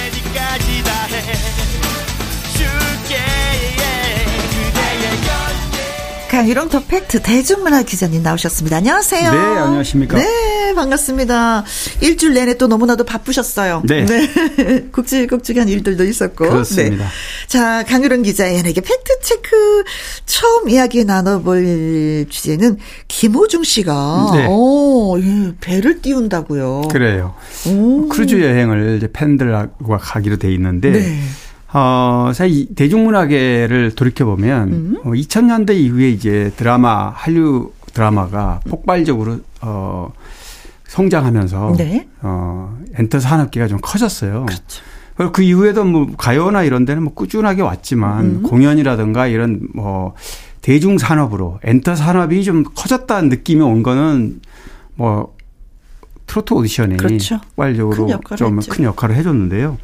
강일홍 더 팩트 대중문화 기자님 나오셨습니다. 안녕하세요. 네, 안녕하십니까. 네, 반갑습니다. 일주일 내내 또 너무나도 바쁘셨어요. 네. 네. 굵직굵직한 일들도 있었고. 그렇습니다. 네. 자, 강일홍 기자의 연예계 팩트 체크 처음 이야기 나눠볼 주제는 김호중 씨가 네. 오, 예, 배를 띄운다고요. 그래요. 오. 크루즈 여행을 팬들과 가기로 돼 있는데 네. 어, 사실 대중문화계를 돌이켜보면, 음. 어, 2000년대 이후에 이제 드라마, 한류 드라마가 폭발적으로, 어, 성장하면서, 네. 어, 엔터 산업계가 좀 커졌어요. 그렇죠. 그 이후에도 뭐 가요나 이런 데는 뭐 꾸준하게 왔지만 음. 공연이라든가 이런 뭐 대중 산업으로 엔터 산업이 좀 커졌다는 느낌이 온 거는 뭐 트로트 오디션이 그렇죠. 폭발적으로 좀 큰 역할을 해줬는데요.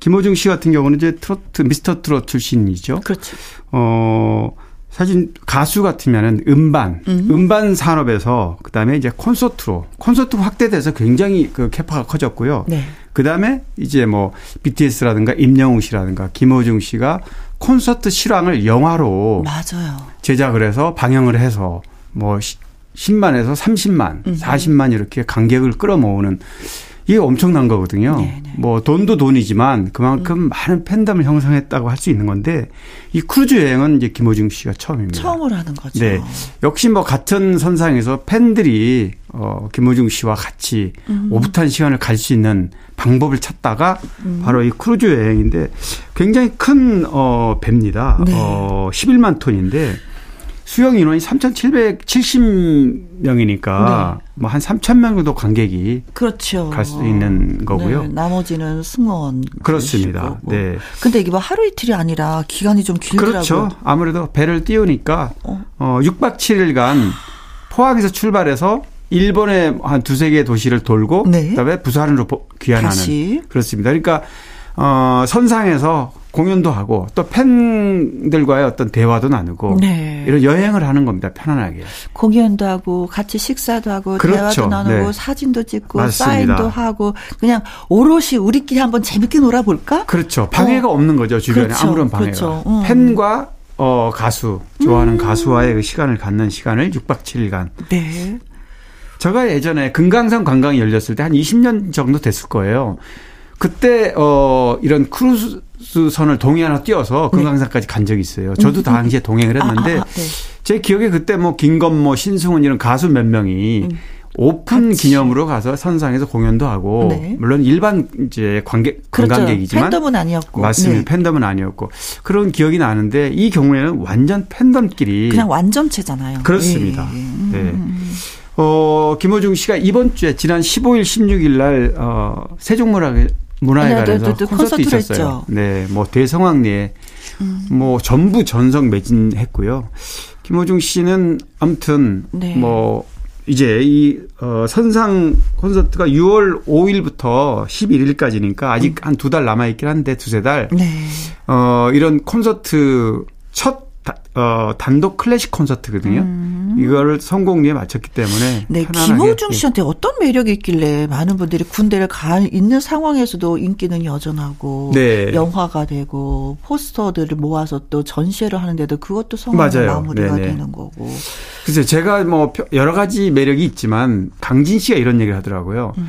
김호중 씨 같은 경우는 이제 트로트 미스터 트롯 출신이죠. 그렇죠. 어 사실 가수 같으면은 음반, 음. 반 산업에서 그다음에 이제 콘서트로 콘서트 확대돼서 굉장히 그 capa가 커졌고요. 네. 그다음에 이제 뭐 BTS라든가 임영웅 씨라든가 김호중 씨가 콘서트 실황을 영화로 맞아요. 제작을 해서 방영을 해서 뭐 10만에서 30만, 음. 40만 이렇게 관객을 끌어모으는 이게 엄청난 거거든요. 네네. 네. 뭐 돈도 돈이지만 그만큼 음. 많은 팬덤을 형성했다고 할 수 있는 건데 이 크루즈 여행은 이제 김호중 씨가 처음입니다. 처음으로 하는 거죠. 네. 역시 뭐 같은 선상에서 팬들이 어 김호중 씨와 같이 음. 오붓한 시간을 가질 수 있는 방법을 찾다가 음. 바로 이 크루즈 여행인데 굉장히 큰 어 배입니다. 네. 어 11만 톤인데 수용 인원이 3,770명이니까 네. 뭐한 3,000명 정도 관객이 그렇죠. 갈 수 있는 거고요. 네, 나머지는 승무원 그렇습니다. 네. 근데 이게 뭐 하루 이틀이 아니라 기간이 좀 길더라고요. 그렇죠. 아무래도 배를 띄우니까 어, 어 6박 7일간 포항에서 출발해서 일본의 한 두세 개 도시를 돌고 네. 그다음에 부산으로 귀환하는 다시. 그렇습니다. 그러니까 어 선상에서 공연도 하고 또 팬들과의 어떤 대화도 나누고 네. 이런 여행을 하는 겁니다. 편안하게. 공연도 하고 같이 식사도 하고 그렇죠. 대화도 나누고 네. 사진도 찍고 맞습니다. 사인도 하고 그냥 오롯이 우리끼리 한번 재밌게 놀아볼까? 그렇죠. 방해가 어. 없는 거죠. 주변에 그렇죠. 아무런 방해가. 그렇죠. 음. 팬과 어, 가수, 좋아하는 음. 가수와의 그 시간을 갖는 시간을 6박 7일간. 네. 제가 예전에 금강산 관광이 열렸을 때 한 20년 정도 됐을 거예요. 그때 어 이런 크루즈 선을 동해안으로 띄어서 금강산까지 간 적이 있어요. 저도 음. 당시에 동행을 했는데 아, 아, 아, 네. 제 기억에 그때 뭐 김건모, 신승훈 이런 가수 몇 명이 음. 오픈 같이. 기념으로 가서 선상에서 공연도 하고 네. 물론 일반 이제 관객 그렇죠. 관광객이지만 팬덤은 아니었고 맞습니다. 네. 팬덤은 아니었고 그런 기억이 나는데 이 경우에는 완전 팬덤끼리 그냥 완전체잖아요. 그렇습니다. 예. 네. 어, 김호중 씨가 이번 주에 지난 15일, 16일 날 어, 세종문화 문화회관에서 네, 콘서트 있었어요. 네, 뭐 대성황리에 음. 뭐 전부 전성 매진했고요. 김호중 씨는 아무튼 네. 뭐 이제 이 어, 선상 콘서트가 6월 5일부터 11일까지니까 아직 음. 한두 달 남아 있긴 한데 두세 달. 네. 어, 이런 콘서트 첫 어, 단독 클래식 콘서트거든요. 음. 이거를 성공리에 마쳤기 때문에 네, 김호중 씨한테 어떤 매력이 있길래 많은 분들이 군대를 가 있는 상황에서도 인기는 여전하고 네. 영화가 되고 포스터들을 모아서 또 전시회를 하는데도 그것도 성공의 마무리가 네네. 되는 거고. 글쎄 제가 뭐 여러 가지 매력이 있지만 강진 씨가 이런 얘기를 하더라고요. 음.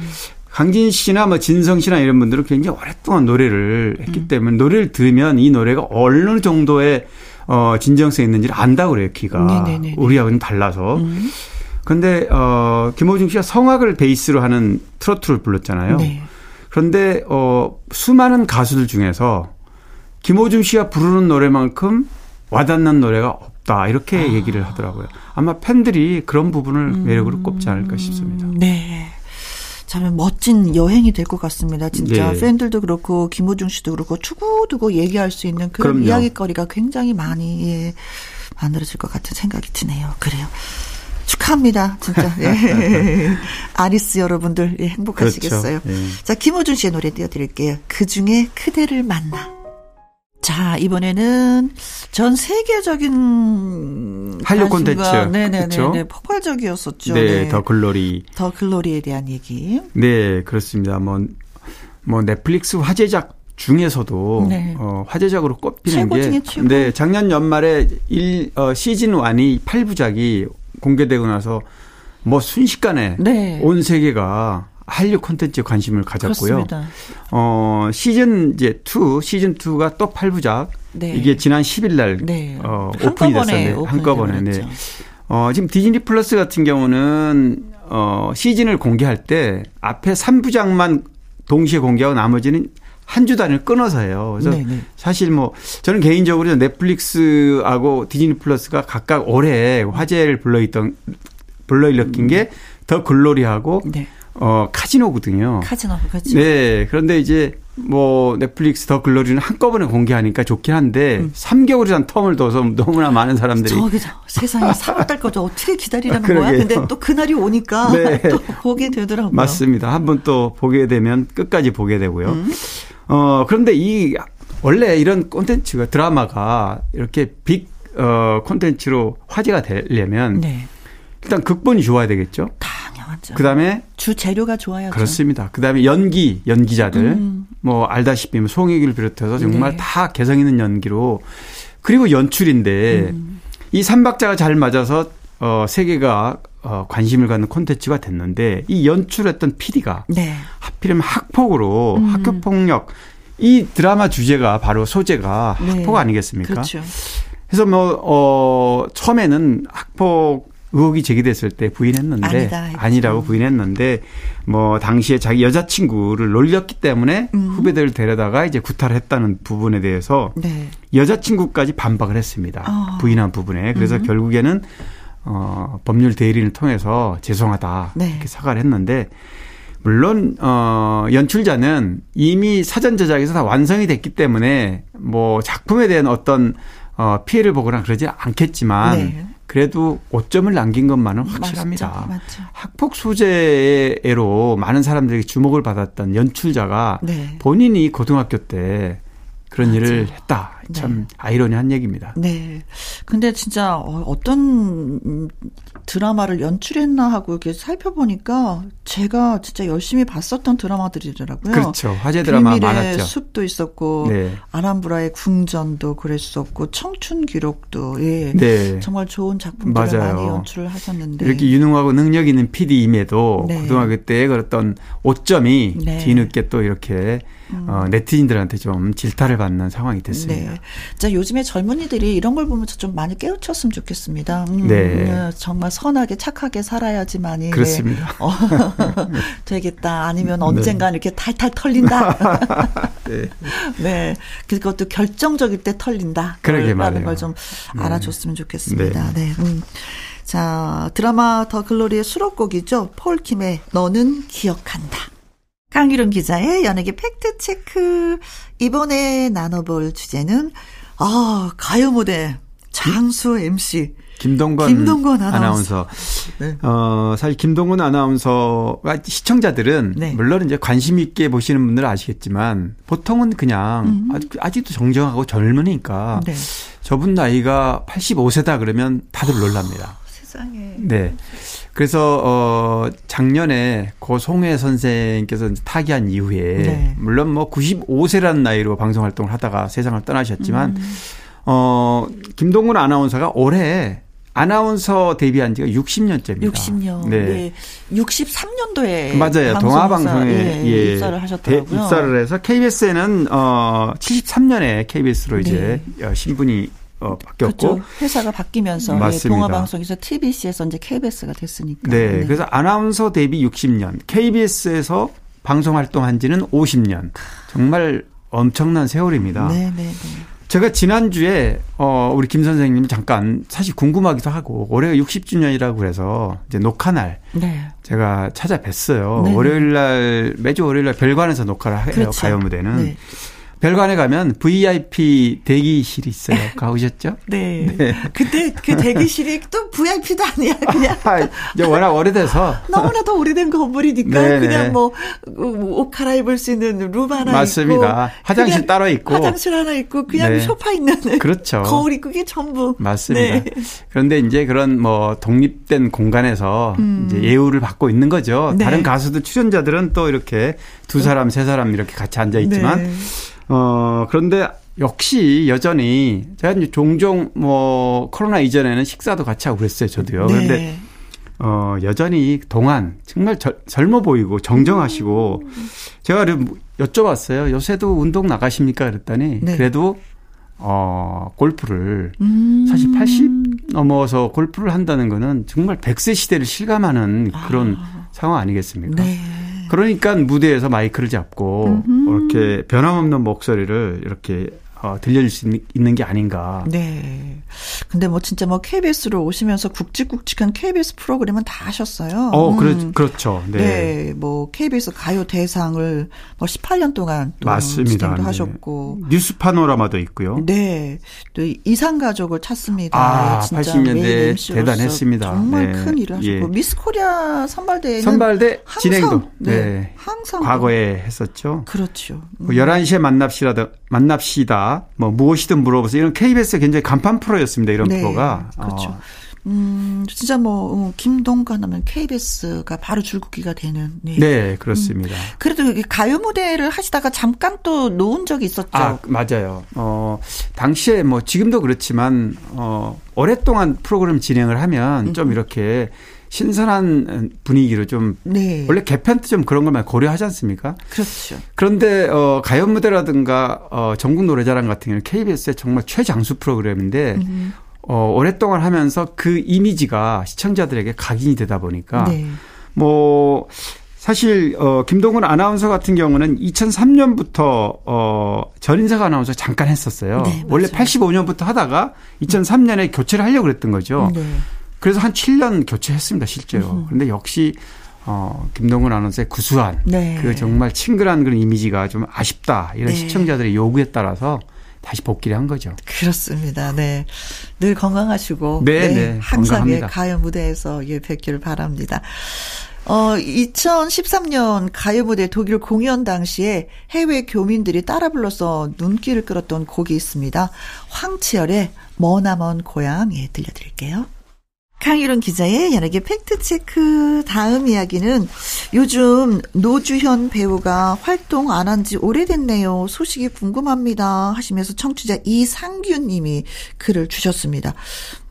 강진 씨나 뭐 진성 씨나 이런 분들은 굉장히 오랫동안 노래를 했기 음. 때문에 노래를 들으면 이 노래가 어느 정도의 어, 진정성 있는지를 안다고 그래요, 귀가. 네네네. 우리하고는 달라서. 음. 근데, 어, 김호중 씨가 성악을 베이스로 하는 트로트를 불렀잖아요. 네. 그런데, 어, 수많은 가수들 중에서 김호중 씨가 부르는 노래만큼 와닿는 노래가 없다. 이렇게 아. 얘기를 하더라고요. 아마 팬들이 그런 부분을 음. 매력으로 꼽지 않을까 싶습니다. 네. 참 멋진 여행이 될 것 같습니다. 진짜 네. 팬들도 그렇고 김호중 씨도 그렇고 두고두고 얘기할 수 있는 그런 그럼요. 이야기거리가 굉장히 많이 예, 만들어질 것 같은 생각이 드네요. 그래요. 축하합니다. 진짜. 예. 아리스 여러분들 예, 행복하시겠어요. 그렇죠. 예. 자, 김호준 씨의 노래 띄워드릴게요. 그 중에 그대를 만나. 자, 이번에는 전 세계적인 한류 콘텐츠. 네네네. 네, 폭발적이었었죠. 네, 네, 더 글로리. 더 글로리에 대한 얘기. 네, 그렇습니다. 뭐, 뭐 넷플릭스 화제작 중에서도 네. 어, 화제작으로 꼽히는 게 네, 작년 연말에 1 어, 시즌 1이 8부작이 공개되고 나서 뭐 순식간에 네. 온 세계가 한류 콘텐츠에 관심을 가졌고요. 그렇습니다. 어, 시즌 이제 2, 시즌 2가 또 8부작. 네. 이게 지난 10일 날 네. 어, 오픈이 됐었는데 한꺼번에 네. 어, 지금 디즈니 플러스 같은 경우는 어, 시즌을 공개할 때 앞에 3부작만 동시에 공개하고 나머지는 한 주 단위를 끊어서 해요. 그래서 네네. 네. 사실 뭐 저는 개인적으로 넷플릭스하고 디즈니 플러스가 각각 올해 화제를 불러있던 불러일으킨 음. 게더 글로리하고 네. 어, 카지노거든요. 카지노, 그렇죠. 네. 그런데 이제 뭐 넷플릭스 더 글로리는 한꺼번에 공개하니까 좋긴 한데 음. 3개월이란 텀을 둬서 너무나 많은 사람들이 저기 저 세상에 3월 달까지 어떻게 기다리라는 거야? 근데 또 그날이 오니까 네. 또 보게 되더라고요. 맞습니다. 한 번 또 보게 되면 끝까지 보게 되고요. 음. 어 그런데 이 원래 이런 콘텐츠가 드라마가 이렇게 빅 어, 콘텐츠로 화제가 되려면 네. 일단 극본이 좋아야 되겠죠. 당 연하죠. 그다음에 주 재료가 좋아야죠. 그렇습니다. 그다음에 연기 연기자들 음. 뭐 알다시피 뭐 송혜기를 비롯해서 정말 네. 다 개성 있는 연기로 그리고 연출인데 음. 이 삼박자가 잘 맞아서 어 세계가 어 관심을 갖는 콘텐츠가 됐는데 이 연출했던 PD가 네. 하필이면 학폭으로 음. 학교 폭력 이 드라마 주제가 바로 소재가 네. 학폭 아니겠습니까? 그렇죠. 그래서 뭐, 어, 처음에는 학폭 의혹이 제기됐을 때 부인했는데 아니다, 아니라고 부인했는데 뭐 당시에 자기 여자친구를 놀렸기 때문에 음. 후배들을 데려다가 이제 구타를 했다는 부분에 대해서 네. 여자친구까지 반박을 했습니다. 어. 부인한 부분에 그래서 음. 결국에는 어 법률 대리인을 통해서 죄송하다 네. 이렇게 사과를 했는데 물론 어 연출자는 이미 사전 제작에서 다 완성이 됐기 때문에 뭐 작품에 대한 어떤 어 피해를 보거나 그러지 않겠지만 네. 그래도 5점을 남긴 것만은 확실합니다. 맞죠. 학폭 소재로 많은 사람들에게 주목을 받았던 연출자가 네. 본인이 고등학교 때 그런 맞아. 일을 했다. 참 네. 아이러니한 얘기입니다. 네. 근데 진짜 어, 어떤 드라마를 연출했나 하고 이렇게 살펴보니까 제가 진짜 열심히 봤었던 드라마들이더라고요. 그렇죠. 화제 드라마 많았죠. 숲도 있었고 네. 아람브라의 궁전도 그랬었고 청춘 기록도 예. 네. 정말 좋은 작품들을 맞아요. 많이 연출을 하셨는데 이렇게 유능하고 능력 있는 PD임에도 네. 고등학교 때 그랬던 오점이 네. 뒤늦게 또 이렇게 음. 어, 네티즌들한테 좀 질타를 받는 상황이 됐습니다. 네. 자, 요즘에 젊은이들이 이런 걸 보면서 좀 많이 깨우쳤으면 좋겠습니다. 음, 네. 음, 정말 선하게 착하게 살아야지만이 그렇습니다. 네. 어, 되겠다. 아니면 언젠가 네. 이렇게 탈탈 털린다. 네. 네. 그것도 결정적일 때 털린다. 그러게 말이에요. 걸좀 네. 알아줬으면 좋겠습니다. 네. 네. 음. 자, 드라마 더 글로리의 수록곡이죠. 폴킴의 너는 기억한다. 강유름 기자의 연예계 팩트체크. 이번에 나눠볼 주제는, 아, 가요 무대 장수 MC. 김동건, 김동건 아나운서. 아나운서. 네. 어, 사실 김동건 아나운서가 시청자들은 네. 물론 이제 관심 있게 보시는 분들은 아시겠지만 보통은 그냥 음. 아직도 정정하고 젊으니까 네. 저분 나이가 85세다 그러면 다들 놀랍니다. 세상에. 네. 그래서 어 작년에 고 송혜 선생께서 타기한 이후에 네. 물론 뭐 95세라는 나이로 방송 활동을 하다가 세상을 떠나셨지만 음. 어 김동근 아나운서가 올해 아나운서 데뷔한 지가 60년째입니다. 60년. 네. 네. 63년도에 맞아요. 동아 방송에 예, 예, 입사를 하셨더라고요. 입사를 해서 KBS에는 어 73년에 KBS로 네. 이제 어, 신분이 어, 바뀌었고 그렇죠. 회사가 바뀌면서 맞습니다. 동아방송에서 TBC에서 이제 KBS가 됐으니까. 네, 네. 그래서 아나운서 데뷔 60년, KBS에서 방송 활동한 지는 50년. 정말 엄청난 세월입니다. 네, 네, 네. 제가 지난주에 어 우리 김 선생님 잠깐 사실 궁금하기도 하고 올해가 60주년이라고 그래서 이제 녹화 날 네. 제가 찾아뵀어요. 네. 월요일 날 매주 월요일 날 별관에서 녹화를 해요. 그렇죠. 가요 무대는. 네. 별관에 가면 VIP 대기실이 있어요. 가보셨죠? 네. 네. 그때 그 대기실이 또 VIP도 아니야, 그냥. 아, 이제 워낙 오래돼서. 너무나도 오래된 건물이니까 네네. 그냥 뭐, 옷 갈아입을 수 있는 룸 하나 맞습니다. 있고. 화장실 따로 있고. 화장실 하나 있고, 그냥 네. 소파 있는. 그렇죠. 거울 있고, 그게 전부. 맞습니다. 네. 그런데 이제 그런 뭐 독립된 공간에서 음. 이제 예우를 받고 있는 거죠. 네. 다른 가수들 출연자들은 또 이렇게 두 사람, 세 사람 이렇게 같이 앉아 있지만. 네. 어, 그런데 역시 여전히 제가 이제 종종 뭐 코로나 이전에는 식사도 같이 하고 그랬어요, 저도요. 네. 그런데 어, 여전히 동안 정말 절, 젊어 보이고 정정하시고 음. 제가 여쭤봤어요. 요새도 운동 나가십니까? 그랬더니 네. 그래도 어, 골프를 음. 사실 80 넘어서 골프를 한다는 거는 정말 100세 시대를 실감하는 그런 아. 상황 아니겠습니까? 네. 그러니까 무대에서 마이크를 잡고 음흠. 이렇게 변함없는 목소리를 이렇게 어, 들려줄 수 있는 게 아닌가. 네. 근데 뭐 진짜 뭐 KBS로 오시면서 굵직굵직한 KBS 프로그램은 다 하셨어요. 어, 음. 그렇, 죠 네. 네. 뭐 KBS 가요 대상을 뭐 18년 동안 또 맞습니다. 네. 하셨고 뉴스 파노라마도 있고요. 네. 또 이상 가족을 찾습니다. 아, 진짜 80년대 대단했습니다. 정말 네. 큰 일을 하셨고 예. 미스 코리아 선발대회는 선발대 항상, 진행도 네. 네. 항상 과거에 했었죠. 그렇죠. 음. 11시에 만납시다 만납시다. 뭐 무엇이든 물어보세요. 이런 KBS 굉장히 간판 프로였습니다. 이런 네, 프로가. 그렇죠. 어. 음, 진짜 뭐, 어, 김동관 하면 KBS가 바로 줄긋기가 되는. 네, 네 그렇습니다. 음, 그래도 가요 무대를 하시다가 잠깐 또 놓은 적이 있었죠. 아, 맞아요. 어, 당시에 뭐 지금도 그렇지만, 어, 오랫동안 프로그램 진행을 하면 좀 음. 이렇게 신선한 분위기로 좀 네. 원래 개편 때 좀 그런 것만 고려하지 않습니까? 그렇죠. 그런데 어 가요 무대라든가 어 전국 노래자랑 같은 경우는 KBS의 정말 최장수 프로그램인데 음. 어 오랫동안 하면서 그 이미지가 시청자들에게 각인이 되다 보니까 네. 뭐 사실 어 김동근 아나운서 같은 경우는 2003년부터 어 전인사가 아나운서 잠깐 했었어요. 네, 원래 85년부터 하다가 2003년에 교체를 하려고 그랬던 거죠. 네. 그래서 한 7년 교체했습니다, 실제로. 그런데 역시 어, 김동근 아나운서의 구수한 네. 그 정말 친근한 그런 이미지가 좀 아쉽다. 이런 네. 시청자들의 요구에 따라서 다시 복귀를 한 거죠. 그렇습니다. 네. 늘 건강하시고 네, 네. 네. 항상 예, 가요 무대에서 예, 뵙기를 바랍니다. 어, 2013년 가요 무대 독일 공연 당시에 해외 교민들이 따라 불러서 눈길을 끌었던 곡이 있습니다. 황치열의 머나먼 고향 예, 들려드릴게요. 강유론 기자의 연예계 팩트체크 다음 이야기는 요즘 노주현 배우가 활동 안 한 지 오래됐네요. 소식이 궁금합니다. 하시면서 청취자 이상균 님이 글을 주셨습니다.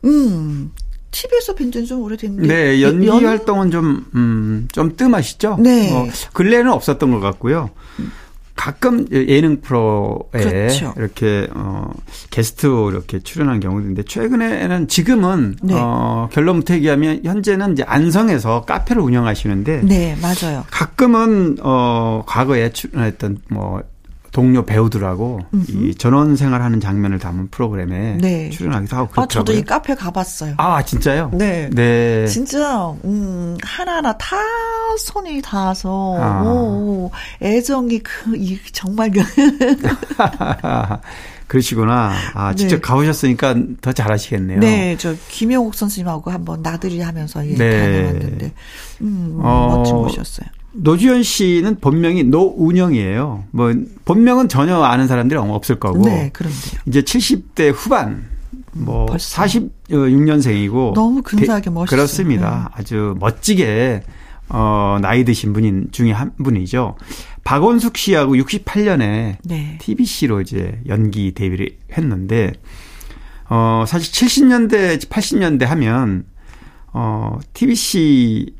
음, TV에서 뵌 지는 좀 오래됐는데. 네, 연기 연... 활동은 좀, 음, 좀 뜸하시죠? 네. 어, 근래는 없었던 것 같고요. 가끔 예능 프로에 그렇죠. 이렇게 어 게스트로 이렇게 출연한 경우도 있는데 최근에는 지금은 네. 어 결론부터 얘기하면 현재는 이제 안성에서 카페를 운영하시는데 네, 맞아요. 가끔은 어 과거에 출연했던 뭐 동료 배우들하고 음흠. 이 전원 생활하는 장면을 담은 프로그램에 네. 출연하기도 하고 그렇더라고요. 아, 저도 이 카페 가봤어요. 아, 진짜요? 네. 네. 진짜 음, 하나하나 다 손이 닿아서 아. 오, 애정이 그 이, 정말 그러시구나. 아, 직접 네. 가보셨으니까 더 잘하시겠네요. 네, 저 김영옥 선생님하고 한번 나들이 하면서 예, 네. 다녀왔는데 음, 어, 멋진 곳이었어요. 노주현 씨는 본명이 노운영이에요. 뭐 본명은 전혀 아는 사람들이 없을 거고. 네, 그런데요. 이제 70대 후반 뭐 벌써. 46년생이고 너무 근사하게 멋있어요. 그렇습니다. 네. 아주 멋지게 어 나이 드신 분인 중에 한 분이죠. 박원숙 씨하고 68년에 네. TBC로 이제 연기 데뷔를 했는데 어 사실 70년대 80년대 하면 어 TBC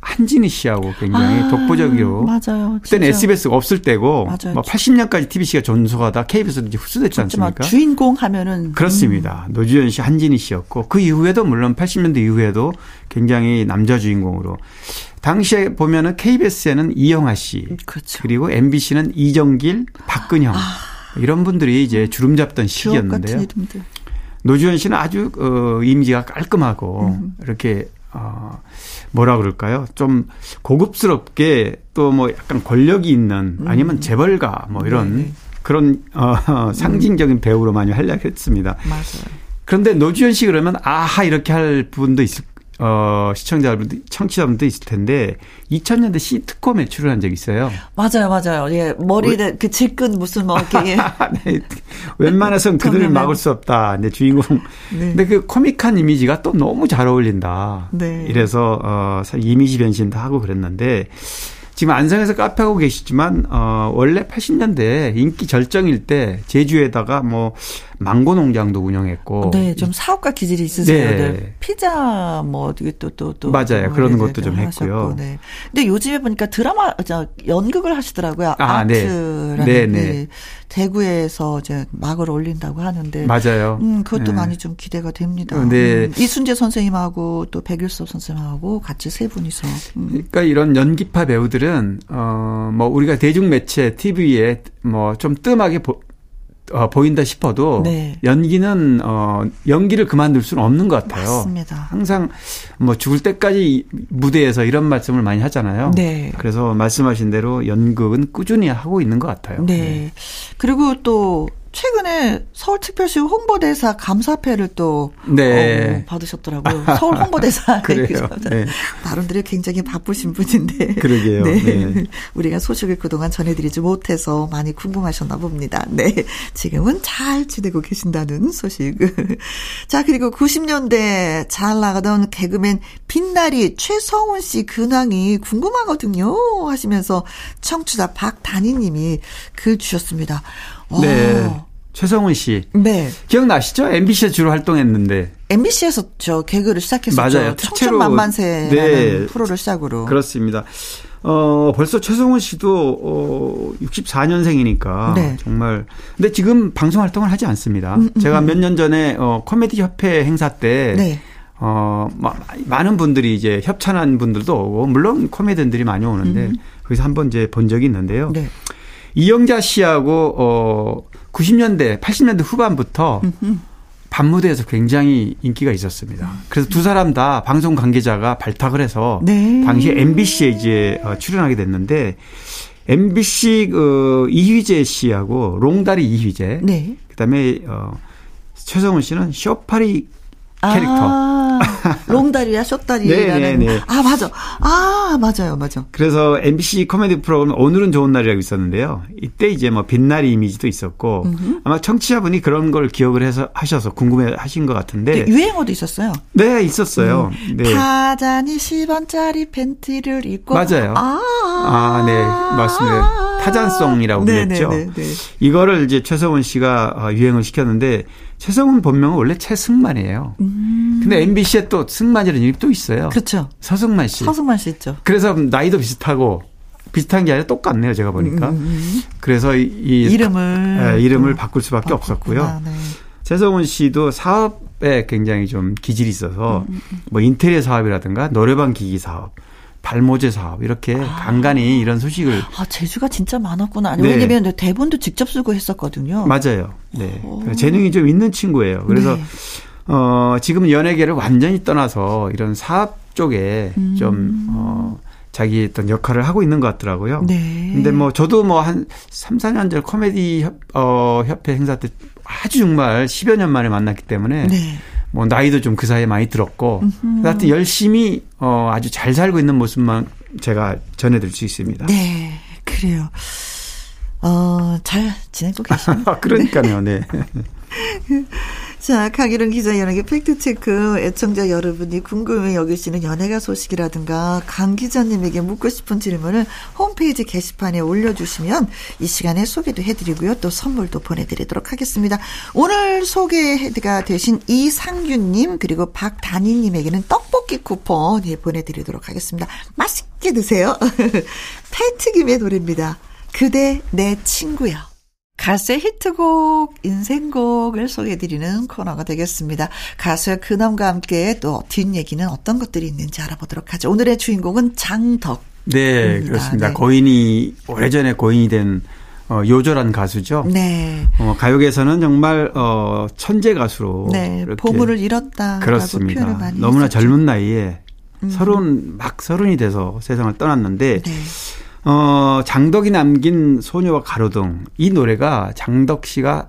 한진희 씨하고 굉장히 아, 독보적으로 맞아요. 그때는 SBS가 없을 때고 맞아요. 뭐 80년까지 TBC가 전속하다 KBS도 이제 흡수됐지 않습니까? 주인공 하면은 그렇습니다. 음. 노주현 씨, 한진희 씨였고 그 이후에도 물론 80년대 이후에도 굉장히 남자 주인공으로 당시에 보면은 KBS에는 이영하 씨 그렇죠. 그리고 MBC는 이정길, 박근형 아. 이런 분들이 이제 주름 잡던 시기였는데요. 노주현 씨는 아주 어 이미지가 깔끔하고 음. 이렇게 어, 뭐라 그럴까요? 좀 고급스럽게 또 뭐 약간 권력이 있는 아니면 음. 재벌가 뭐 이런 네네. 그런 어, 상징적인 배우로 많이 활약했습니다. 맞아요. 그런데 노주현 씨 그러면 아하 이렇게 할 부분도 있을 어, 시청자분들, 청취자분도 있을 텐데, 2000년대 시트콤에 출연한 적이 있어요. 맞아요, 맞아요. 예, 머리에 그 질끈 무슨 뭐, 이렇게. 네. 웬만해서는 그들을 막을 수 없다. 네, 주인공. 네. 근데 그 코믹한 이미지가 또 너무 잘 어울린다. 네. 이래서, 어, 이미지 변신도 하고 그랬는데, 지금 안성에서 카페 하고 계시지만 어 원래 80년대 인기 절정일 때 제주에다가 뭐 망고 농장도 운영했고 네, 좀 사업가 기질이 있으세요. 네. 네. 피자 뭐 어떻게 또 또 또, 맞아요. 그런 네, 것도 좀 했고요. 네. 근데 요즘에 보니까 드라마 저 연극을 하시더라고요. 아, 네. 아트라는 네. 네, 대구에서 이제 막을 올린다고 하는데 맞아요. 음, 그것도 네. 많이 좀 기대가 됩니다. 네. 음, 이순재 선생님하고 또 백일섭 선생님하고 같이 세 분이서 음. 그러니까 이런 연기파 배우들은 어뭐 우리가 대중 매체 TV에 뭐 좀 뜸하게 보, 어, 보인다 싶어도 네. 연기는 어 연기를 그만둘 수는 없는 것 같아요. 맞습니다. 항상 뭐 죽을 때까지 무대에서 이런 말씀을 많이 하잖아요. 네. 그래서 말씀하신 대로 연극은 꾸준히 하고 있는 것 같아요. 네. 네. 그리고 또 최근에 서울특별시 홍보대사 감사패를 또 네. 어, 받으셨더라고요. 서울 홍보대사. 그래요. 네. 나름대로 굉장히 바쁘신 분인데. 그러게요. 네. 네. 우리가 소식을 그동안 전해드리지 못해서 많이 궁금하셨나 봅니다. 네. 지금은 잘 지내고 계신다는 소식. 자, 그리고 90년대 잘 나가던 개그맨 빛나리 최성훈 씨 근황이 궁금하거든요. 하시면서 청취자 박단희님이 글 주셨습니다. 네. 어. 최성훈 씨. 네. 기억나시죠? MBC에 주로 활동했는데. MBC에서 저 개그를 시작했었죠. 맞아요. 청천만만세라는 네. 프로를 시작으로. 그렇습니다. 어, 벌써 최성훈 씨도 어 64년생이니까 네. 정말 근데 지금 방송 활동을 하지 않습니다. 음, 음, 제가 음. 몇년 전에 어 코미디 협회 행사 때 네. 어, 마, 많은 분들이 이제 협찬한 분들도 오고 물론 코미디언들이 많이 오는데 음. 거기서 한 번 이제 본 적이 있는데요. 네. 이영자 씨하고 어 90년대, 80년대 후반부터 밤무대에서 굉장히 인기가 있었습니다. 그래서 두 사람 다 방송 관계자가 발탁을 해서 네. 당시에 MBC에 이제 어, 출연하게 됐는데 MBC 그 이휘재 씨하고 롱다리 이휘재, 네. 그다음에 어 최성훈 씨는 쇼파리 캐릭터. 아, 롱다리야, 숏다리라는. 네, 네, 네. 아, 맞아. 아, 맞아요, 맞아. 그래서 MBC 코미디 프로그램 오늘은 좋은 날이라고 있었는데요. 이때 이제 뭐 빛나리 이미지도 있었고 음흠. 아마 청취자분이 그런 걸 기억을 해서 하셔서 궁금해 하신 것 같은데. 네, 유행어도 있었어요. 네, 있었어요. 음. 네. 타잔이 10원짜리 팬티를 입고. 맞아요. 아, 아 네, 맞습니다. 타잔송이라고 그랬죠. 네, 네, 네, 이거를 이제 최성원 씨가 어, 유행을 시켰는데 최성훈 본명은 원래 최승만이에요. 음. 근데 MBC에 또 승만이라는 이름이 또 있어요. 그렇죠. 서승만 씨. 서승만 씨 있죠. 그래서 나이도 비슷하고 비슷한 게 아니라 똑같네요. 제가 보니까. 음. 음, 음. 그래서 이, 이 이름을 네, 이름을 바꿀 수밖에 없었고요. 네. 최성훈 씨도 사업에 굉장히 좀 기질이 있어서 음. 뭐 인테리어 사업이라든가 노래방 기기 사업 발모제 사업 이렇게 아. 간간히 이런 소식을 아 재주가 진짜 많았구나. 네. 왜냐면 대본도 직접 쓰고 했었거든요. 맞아요. 네 오. 재능이 좀 있는 친구예요. 그래서 네. 어 지금 연예계를 완전히 떠나서 이런 사업 쪽에 음. 좀 어. 자기 어떤 역할을 하고 있는 것 같더라고요. 네. 근데 뭐 저도 뭐 한 3, 4년 전 코미디 협, 어, 협회 행사 때 아주 정말 10여 년 만에 만났기 때문에 네. 뭐 나이도 좀 그 사이에 많이 들었고 하여튼 열심히 어 아주 잘 살고 있는 모습만 제가 전해드릴 수 있습니다. 네, 그래요. 어, 잘 지내고 계십니다. 그러니까요, 네. 자, 강일은 기자 연예계 팩트체크 애청자 여러분이 궁금해 여기시는 연예가 소식이라든가 강 기자님에게 묻고 싶은 질문을 홈페이지 게시판에 올려주시면 이 시간에 소개도 해드리고요. 또 선물도 보내드리도록 하겠습니다. 오늘 소개가 되신 이상균님 그리고 박단희님에게는 떡볶이 쿠폰 예, 보내드리도록 하겠습니다. 맛있게 드세요. 패트김의 노래입니다. 그대 내 친구야. 가수의 히트곡, 인생곡을 소개해드리는 코너가 되겠습니다. 가수의 근황과 함께 또 뒷얘기는 어떤 것들이 있는지 알아보도록 하죠. 오늘의 주인공은 장덕. 네, 그렇습니다. 네. 고인이, 오래전에 고인이 된 어, 요절한 가수죠. 네. 어, 가요계에서는 정말 어, 천재 가수로 네, 보물을 잃었다. 그렇습니다. 너무나 했었죠. 젊은 나이에 음. 서른 막 서른이 돼서 세상을 떠났는데 네. 어, 장덕이 남긴 소녀와 가로등 이 노래가 장덕 씨가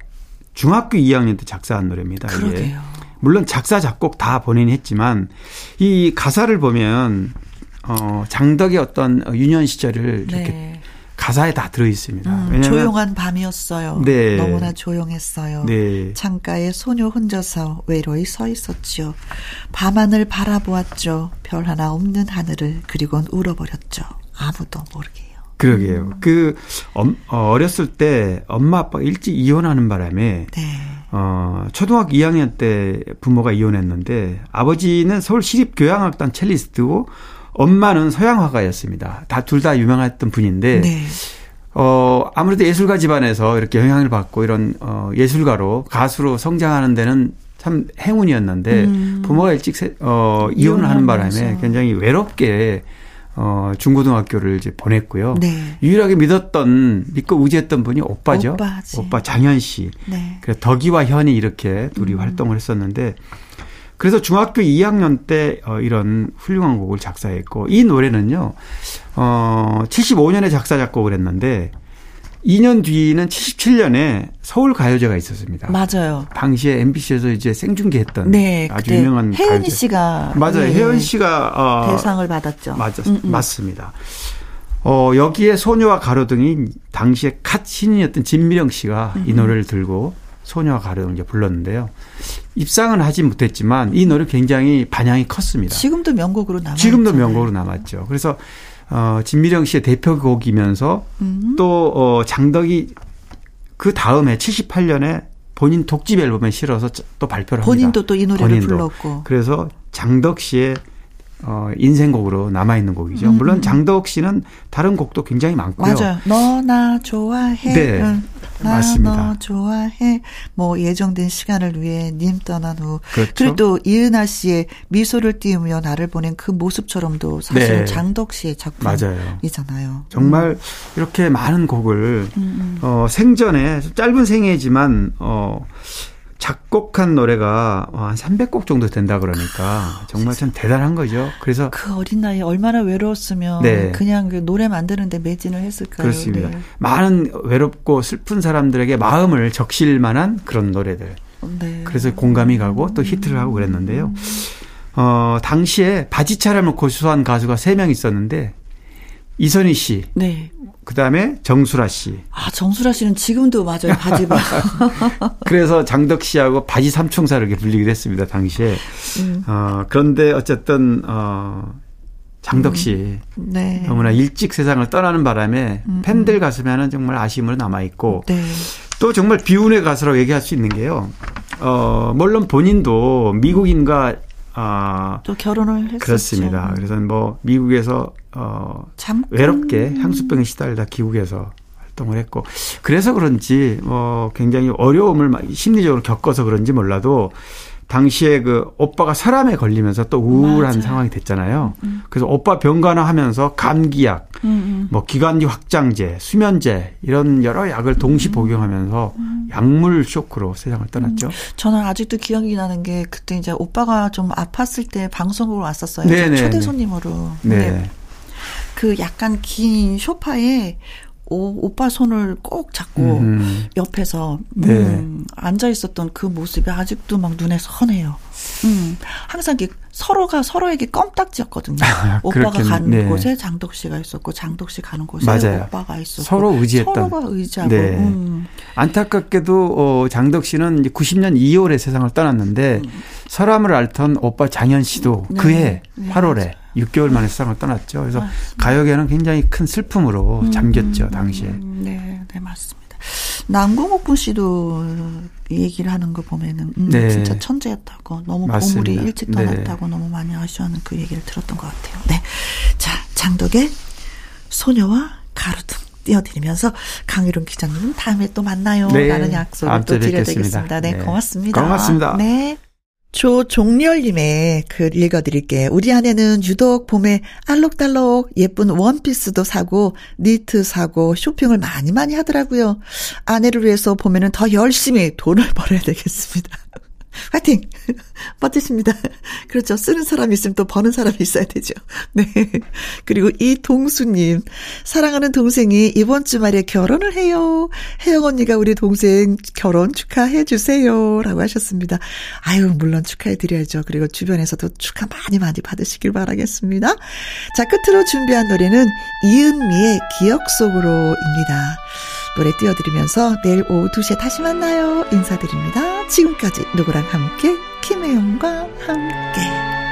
중학교 2학년 때 작사한 노래입니다. 그러게요. 이게. 물론 작사 작곡 다 본인이 했지만 이 가사를 보면 어, 장덕의 어떤 유년 시절을 네. 이렇게 가사에 다 들어 있습니다. 음, 조용한 밤이었어요. 네. 너무나 조용했어요. 네. 창가에 소녀 혼자서 외로이 서 있었죠. 밤하늘 바라보았죠. 별 하나 없는 하늘을 그리곤 울어버렸죠. 아무도 모르게. 그러게요. 음. 그 어, 어렸을 때 엄마 아빠가 일찍 이혼하는 바람에 네. 어 초등학교 2학년 때 부모가 이혼했는데 아버지는 서울 시립 교향악단 첼리스트고 엄마는 서양 화가였습니다. 다 둘 다 유명했던 분인데 네. 어 아무래도 예술가 집안에서 이렇게 영향을 받고 이런 어 예술가로 가수로 성장하는 데는 참 행운이었는데 음. 부모가 일찍 세, 어 이혼을 하는 바람에 굉장히 외롭게 어, 중고등학교를 이제 보냈고요. 네. 유일하게 믿었던, 믿고 의지했던 분이 오빠죠. 오빠지. 오빠 장현 씨. 네. 그래서 덕이와 현이 이렇게 둘이 음. 활동을 했었는데, 그래서 중학교 2학년 때 어, 이런 훌륭한 곡을 작사했고, 이 노래는요, 어, 75년에 작사, 작곡을 했는데, 2년 뒤는 77년에 서울 가요제가 있었습니다. 맞아요. 당시에 MBC에서 이제 생중계했던 네, 아주 유명한 가요제. 씨가 맞아요. 네. 혜연 씨가 어, 대상을 받았죠. 맞아, 음, 음. 맞습니다. 어, 여기에 소녀와 가로등이 당시에 갓 신인이었던 진미령 씨가 음. 이 노래를 들고 소녀와 가로등 이제 불렀는데요. 입상은 하지 못했지만 이 노래 굉장히 반향이 컸습니다. 지금도 명곡으로 남았죠. 지금도 명곡으로 남았죠. 그래서 어, 진미령 씨의 대표곡이면서 음. 또 어, 장덕이 그 다음에 78년에 본인 독집 앨범에 실어서 또 발표를 합니다. 본인도 또 이 노래를 본인도. 불렀고. 그래서 장덕 씨의 어, 인생곡으로 남아있는 곡이죠. 음. 물론 장덕 씨는 다른 곡도 굉장히 많고요. 맞아요. 너 나 좋아해. 네. 응. 맞습니다. 너 좋아해. 뭐 예정된 시간을 위해 님 떠난 후. 그렇죠. 그리고 또 이은하 씨의 미소를 띄우며 나를 보낸 그 모습처럼도 사실은 네. 장덕 씨의 작품이잖아요. 정말 음. 이렇게 많은 곡을 음, 음. 어, 생전에 짧은 생애지만 어 작곡한 노래가 한 300곡 정도 된다 그러니까 정말 참 대단한 거죠. 그래서 그 어린 나이에 얼마나 외로웠으면 네. 그냥 그 노래 만드는데 매진을 했을까요? 그렇습니다. 네. 많은 외롭고 슬픈 사람들에게 마음을 적실 만한 그런 노래들. 네. 그래서 공감이 가고 또 히트를 하고 그랬는데요. 어, 당시에 바지차림을 고수한 가수가 3명 있었는데 이선희 씨. 네. 그 다음에 정수라 씨. 아, 정수라 씨는 지금도 맞아요, 바지바. 그래서 장덕 씨하고 바지 삼총사를 이렇게 불리기도 했습니다, 당시에. 음. 어, 그런데 어쨌든, 어, 장덕 씨. 음. 네. 너무나 일찍 세상을 떠나는 바람에 음. 팬들 가슴에는 정말 아쉬움으로 남아 있고. 네. 또 정말 비운의 가수라고 얘기할 수 있는 게요. 어, 물론 본인도 미국인과 아, 또 결혼을 했었죠. 그렇습니다. 그래서 뭐 미국에서 어 잠깐. 외롭게 향수병에 시달리다 기국에서 활동을 했고 그래서 그런지 뭐 굉장히 어려움을 심리적으로 겪어서 그런지 몰라도 당시에 그 오빠가 사람에 걸리면서 또 우울한 맞아. 상황이 됐잖아요. 음. 그래서 오빠 병간호 하면서 감기약, 음, 음. 뭐 기관지 확장제, 수면제 이런 여러 약을 동시 음. 복용하면서 음. 약물 쇼크로 세상을 떠났죠. 음. 저는 아직도 기억이 나는 게 그때 이제 오빠가 좀 아팠을 때 방송으로 왔었어요. 네네. 초대 손님으로. 네. 그 약간 긴 쇼파에 오, 오빠 손을 꼭 잡고 음. 옆에서 네. 음, 앉아 있었던 그 모습이 아직도 막 눈에 선해요. 음, 항상 서로가 서로에게 껌딱지였거든요. 아, 오빠가 가는 네. 곳에 장덕 씨가 있었고 장덕 씨 가는 곳에 맞아요. 오빠가 있었고 서로 의지했던 서로가 의지하고 네. 음. 안타깝게도 어, 장덕 씨는 이제 90년 2월에 세상을 떠났는데 음. 서람을 앓던 오빠 장현 씨도 네. 그해 8월에 6개월 만에 세상을 떠났죠. 그래서 맞습니다. 가요계는 굉장히 큰 슬픔으로 음, 잠겼죠, 음, 당시에. 네, 네, 맞습니다. 남궁옥군 씨도 얘기를 하는 거 보면은 음, 네. 진짜 천재였다고 너무 맞습니다. 보물이 일찍 네. 떠났다고 네. 너무 많이 아쉬워하는 그 얘기를 들었던 것 같아요. 네, 자 장덕의 소녀와 가로등 띄워드리면서 강유론 기자님은 다음에 또 만나요. 네. 라는 약속을 또 드려야 되겠습니다. 네, 네, 고맙습니다. 고맙습니다. 네. 조종렬님의 글 읽어드릴게요. 우리 아내는 유독 봄에 알록달록 예쁜 원피스도 사고 니트 사고 쇼핑을 많이 많이 하더라고요. 아내를 위해서 봄에는 더 열심히 돈을 벌어야 되겠습니다. 화이팅! 멋지십니다. 그렇죠. 쓰는 사람이 있으면 또 버는 사람이 있어야 되죠. 네. 그리고 이동수님, 사랑하는 동생이 이번 주말에 결혼을 해요. 혜영 언니가 우리 동생 결혼 축하해 주세요. 라고 하셨습니다. 아유, 물론 축하해 드려야죠. 그리고 주변에서도 축하 많이 많이 받으시길 바라겠습니다. 자, 끝으로 준비한 노래는 이은미의 기억 속으로입니다. 노래 띄워드리면서 내일 오후 2시에 다시 만나요. 인사드립니다. 지금까지 누구랑 함께 김혜영과 함께